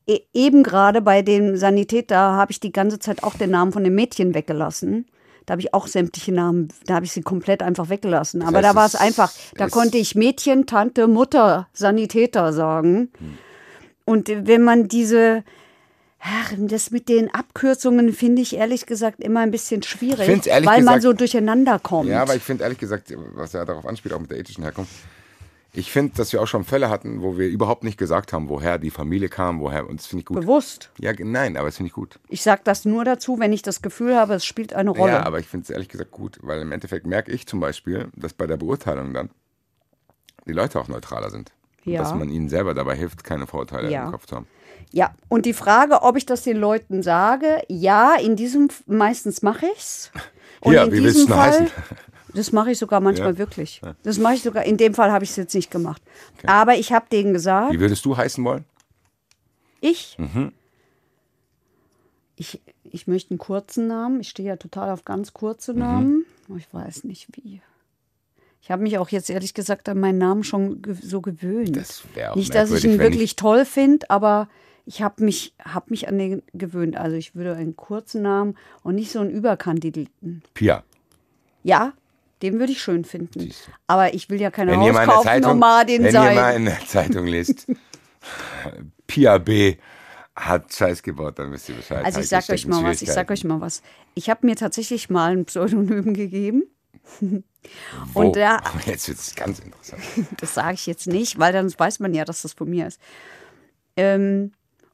E eben gerade bei dem Sanitäter habe ich die ganze Zeit auch den Namen von dem Mädchen weggelassen. Da habe ich auch sämtliche Namen, da habe ich sie komplett einfach weggelassen. Aber heißt, da war es einfach, da konnte ich Mädchen, Tante, Mutter, Sanitäter sagen. Und äh, wenn man diese, ach, das mit den Abkürzungen finde ich ehrlich gesagt immer ein bisschen schwierig, weil man gesagt- so durcheinander kommt. Ja, aber ich finde ehrlich gesagt, was ja darauf anspielt, auch mit der ethischen Herkunft, ich finde, dass wir auch schon Fälle hatten, wo wir überhaupt nicht gesagt haben, woher die Familie kam, woher, und das finde ich gut. Bewusst. Ja, nein, aber das finde ich gut. Ich sage das nur dazu, wenn ich das Gefühl habe, es spielt eine Rolle. Ja, aber ich finde es ehrlich gesagt gut, weil im Endeffekt merke ich zum Beispiel, dass bei der Beurteilung dann die Leute auch neutraler sind. Ja. Dass man ihnen selber dabei hilft, keine Vorurteile Ja. im Kopf zu haben. Ja, und die Frage, ob ich das den Leuten sage, ja, in diesem meistens mache ich's. [LAUGHS] Und Ja, in wie willst diesem du Fall, heißen? Das mache ich sogar manchmal Ja. wirklich. Das mache ich sogar. In dem Fall habe ich es jetzt nicht gemacht. Aber ich habe denen gesagt, Wie würdest du heißen wollen? ich, Mhm. ich, ich möchte einen kurzen Namen. Ich stehe ja total auf ganz kurze Mhm. Namen. Aber Ich weiß nicht wie. Ich habe mich auch jetzt ehrlich gesagt an meinen Namen schon ge so gewöhnt. Das wäre auch Nicht, dass ich ihn wirklich toll finde, aber ich habe mich, hab mich an den gewöhnt. Also ich würde einen kurzen Namen und nicht so einen Überkandidierten. Pia. Ja, den würde ich schön finden. Aber ich will ja keine Wenn Hauskaufnomadin wenn ihr mal sein. in der Zeitung lest, [LAUGHS] Pia B. hat Scheiß gebaut, dann wisst ihr Bescheid. Also ich sag euch mal was, ich sag euch mal was. Ich habe mir tatsächlich mal ein Pseudonym gegeben. Wo? Und da, [LAUGHS] Jetzt wird es ganz interessant. [LAUGHS] das sage ich jetzt nicht, weil dann weiß man ja, dass das von mir ist. Ähm,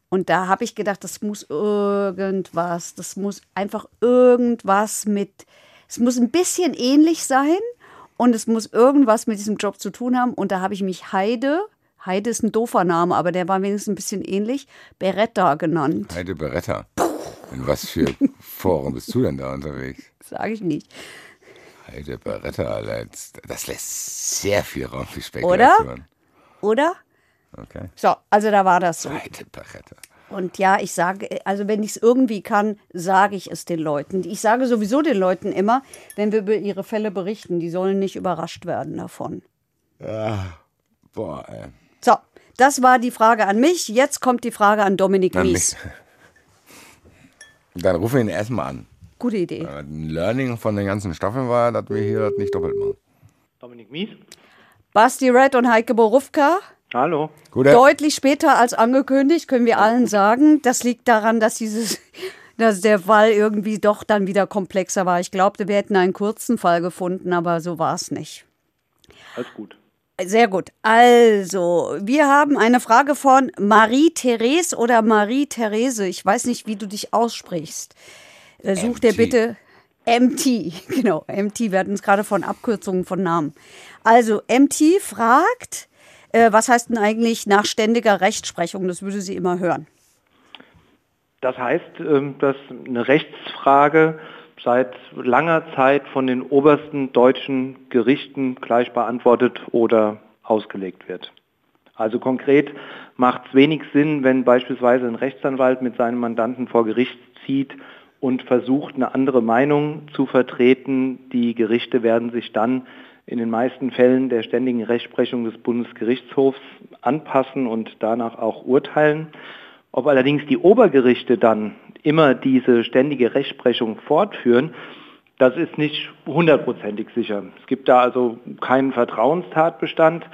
und da habe ich gedacht, das muss irgendwas, das muss einfach irgendwas mit, es muss ein bisschen ähnlich sein und es muss irgendwas mit diesem Job zu tun haben. Und da habe ich mich Heide, Heide ist ein doofer Name, aber der war wenigstens ein bisschen ähnlich, Beretta genannt. Heide Beretta. In was für [LAUGHS] Foren bist du denn da unterwegs? Sage ich nicht. Heide Beretta. Das lässt sehr viel Raum für Spekulation. Oder? Okay. So, also da war das so. Heide Beretta. Und ja, ich sage, also wenn ich es irgendwie kann, sage ich es den Leuten. Ich sage sowieso den Leuten immer, wenn wir über ihre Fälle berichten, die sollen nicht überrascht werden davon. Boah, ey. So, das war die Frage an mich. Jetzt kommt die Frage an Dominik An Mies. mich. [LAUGHS] Dann rufen wir ihn erstmal an. Gute Idee. Äh, Ein Learning von den ganzen Staffeln war, dass wir hier das nicht doppelt machen. Dominik Mies. Basti Red und Heike Borufka. Hallo. Gut, äh, Deutlich später als angekündigt, können wir allen sagen. Das liegt daran, dass dieses, [LAUGHS] dass der Fall irgendwie doch dann wieder komplexer war. Ich glaubte, wir hätten einen kurzen Fall gefunden, aber so war es nicht. Alles gut. Sehr gut. Also, wir haben eine Frage von Marie-Therese oder Marie-Therese. Ich weiß nicht, wie du dich aussprichst. Äh, Such dir MT. bitte MT. [LAUGHS] Genau, MT. Wir hatten uns gerade von Abkürzungen von Namen. Also, MT fragt, äh, was heißt denn eigentlich nach ständiger Rechtsprechung? Das würde sie immer hören. Das heißt, ähm, dass eine Rechtsfrage seit langer Zeit von den obersten deutschen Gerichten gleich beantwortet oder ausgelegt wird. Also konkret macht es wenig Sinn, wenn beispielsweise ein Rechtsanwalt mit seinem Mandanten vor Gericht zieht und versucht, eine andere Meinung zu vertreten. Die Gerichte werden sich dann in den meisten Fällen der ständigen Rechtsprechung des Bundesgerichtshofs anpassen und danach auch urteilen. Ob allerdings die Obergerichte dann immer diese ständige Rechtsprechung fortführen, das ist nicht hundertprozentig sicher. Es gibt da also keinen Vertrauenstatbestand,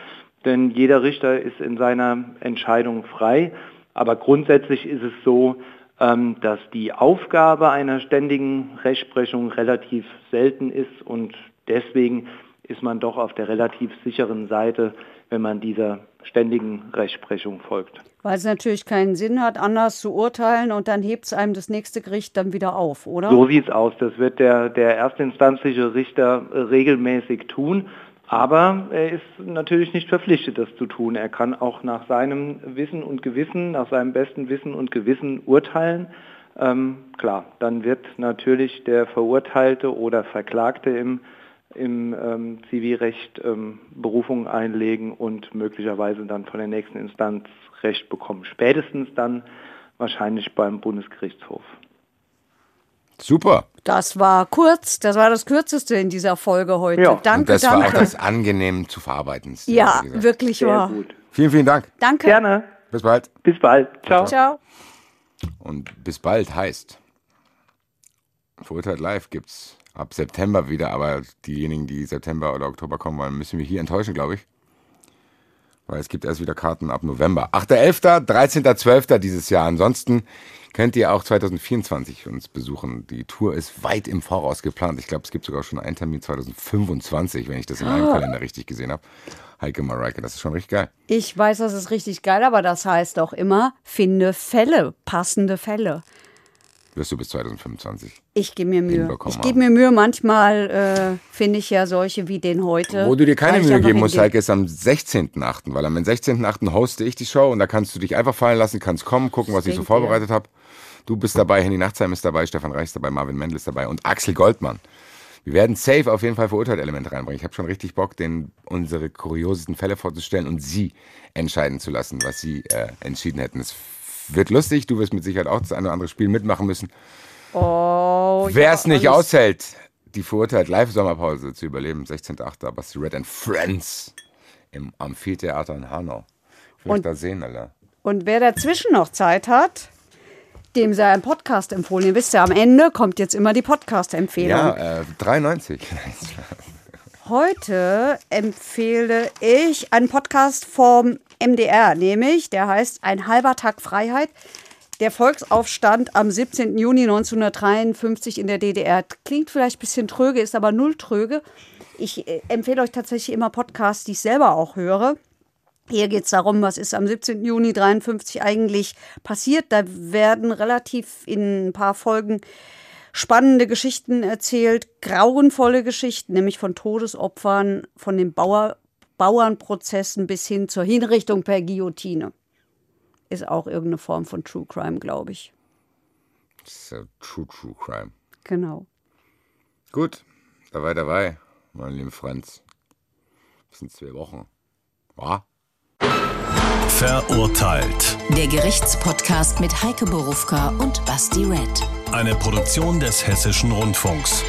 denn jeder Richter ist in seiner Entscheidung frei. Aber grundsätzlich ist es so, ähm, dass die Aufgabe einer ständigen Rechtsprechung relativ selten ist und deswegen ist man doch auf der relativ sicheren Seite, wenn man dieser ständigen Rechtsprechung folgt. Weil es natürlich keinen Sinn hat, anders zu urteilen und dann hebt es einem das nächste Gericht dann wieder auf, oder? So sieht's aus. Das wird der, der erstinstanzliche Richter äh, regelmäßig tun. Aber er ist natürlich nicht verpflichtet, das zu tun. Er kann auch nach seinem Wissen und Gewissen, nach seinem besten Wissen und Gewissen urteilen. Ähm, klar, dann wird natürlich der Verurteilte oder Verklagte im, im ähm, Zivilrecht ähm, Berufung einlegen und möglicherweise dann von der nächsten Instanz Recht bekommen. Spätestens dann wahrscheinlich beim Bundesgerichtshof. Super. Das war kurz, das war das kürzeste in dieser Folge heute. Ja. Danke, Und das war danke. auch das angenehm zu verarbeiten. ja, wirklich Sehr wahr. gut. Vielen, vielen Dank. Danke. Gerne. Bis bald. Bis bald. Ciao. Ciao. Und bis bald heißt, Verurteilt Live gibt's ab September wieder, aber diejenigen, die September oder Oktober kommen wollen, müssen wir hier enttäuschen, glaube ich. Weil es gibt erst wieder Karten ab November. 8.11., 13.12. dieses Jahr. Ansonsten könnt ihr auch 2024 uns besuchen. Die Tour ist weit im Voraus geplant. Ich glaube, es gibt sogar schon einen Termin 2025, wenn ich das in meinem Kalender richtig gesehen habe. Heike Mareike, das ist schon richtig geil. Ich weiß, das ist richtig geil, aber das heißt auch immer, finde Fälle, passende Fälle. Wirst du bis 2025. Ich gebe mir Mühe. Ich gebe mir Mühe. Manchmal äh, finde ich ja solche wie den heute. Wo du dir keine Mühe geben musst. Heike, ist am 16.8., weil am 16.8. hoste ich die Show und da kannst du dich einfach fallen lassen, kannst kommen, gucken, was ich so vorbereitet habe. Du bist dabei, Henny Nachtsheim ist dabei, Stefan Reich ist dabei, Marvin Mendel ist dabei und Axel Goldmann. Wir werden safe auf jeden Fall verurteilt Elemente reinbringen. Ich habe schon richtig Bock, denen unsere kuriosesten Fälle vorzustellen und sie entscheiden zu lassen, was sie äh, entschieden hätten. Es wird lustig, du wirst mit Sicherheit auch das eine oder andere Spiel mitmachen müssen. Oh, Wer es ja, nicht aushält, die verurteilt Live-Sommerpause zu überleben, 16.8. Basti Red and Friends im Amphitheater in Hanau. Ich will Und- da sehen, Alter. Und wer dazwischen noch Zeit hat, dem sei ein Podcast empfohlen. Ihr wisst ja, am Ende kommt jetzt immer die Podcast-Empfehlung. Ja, äh, 93. [LAUGHS] Heute empfehle ich einen Podcast vom MDR, nämlich der heißt Ein halber Tag Freiheit. Der Volksaufstand am 17. Juni 1953 in der DDR. Klingt vielleicht ein bisschen tröge, ist aber null tröge. Ich äh, empfehle euch tatsächlich immer Podcasts, die ich selber auch höre. Hier geht es darum, was ist am 17. Juni 53 eigentlich passiert. Da werden relativ in ein paar Folgen spannende Geschichten erzählt, grauenvolle Geschichten, nämlich von Todesopfern, von den Bauer, Bauernprozessen bis hin zur Hinrichtung per Guillotine. Ist auch irgendeine Form von True Crime, glaube ich. Das ist ja True True Crime. Genau. Gut, dabei, dabei, mein lieber Franz. Das sind zwei Wochen. Wa? Verurteilt. Der Gerichtspodcast mit Heike Borufka und Basti Red. Eine Produktion des Hessischen Rundfunks.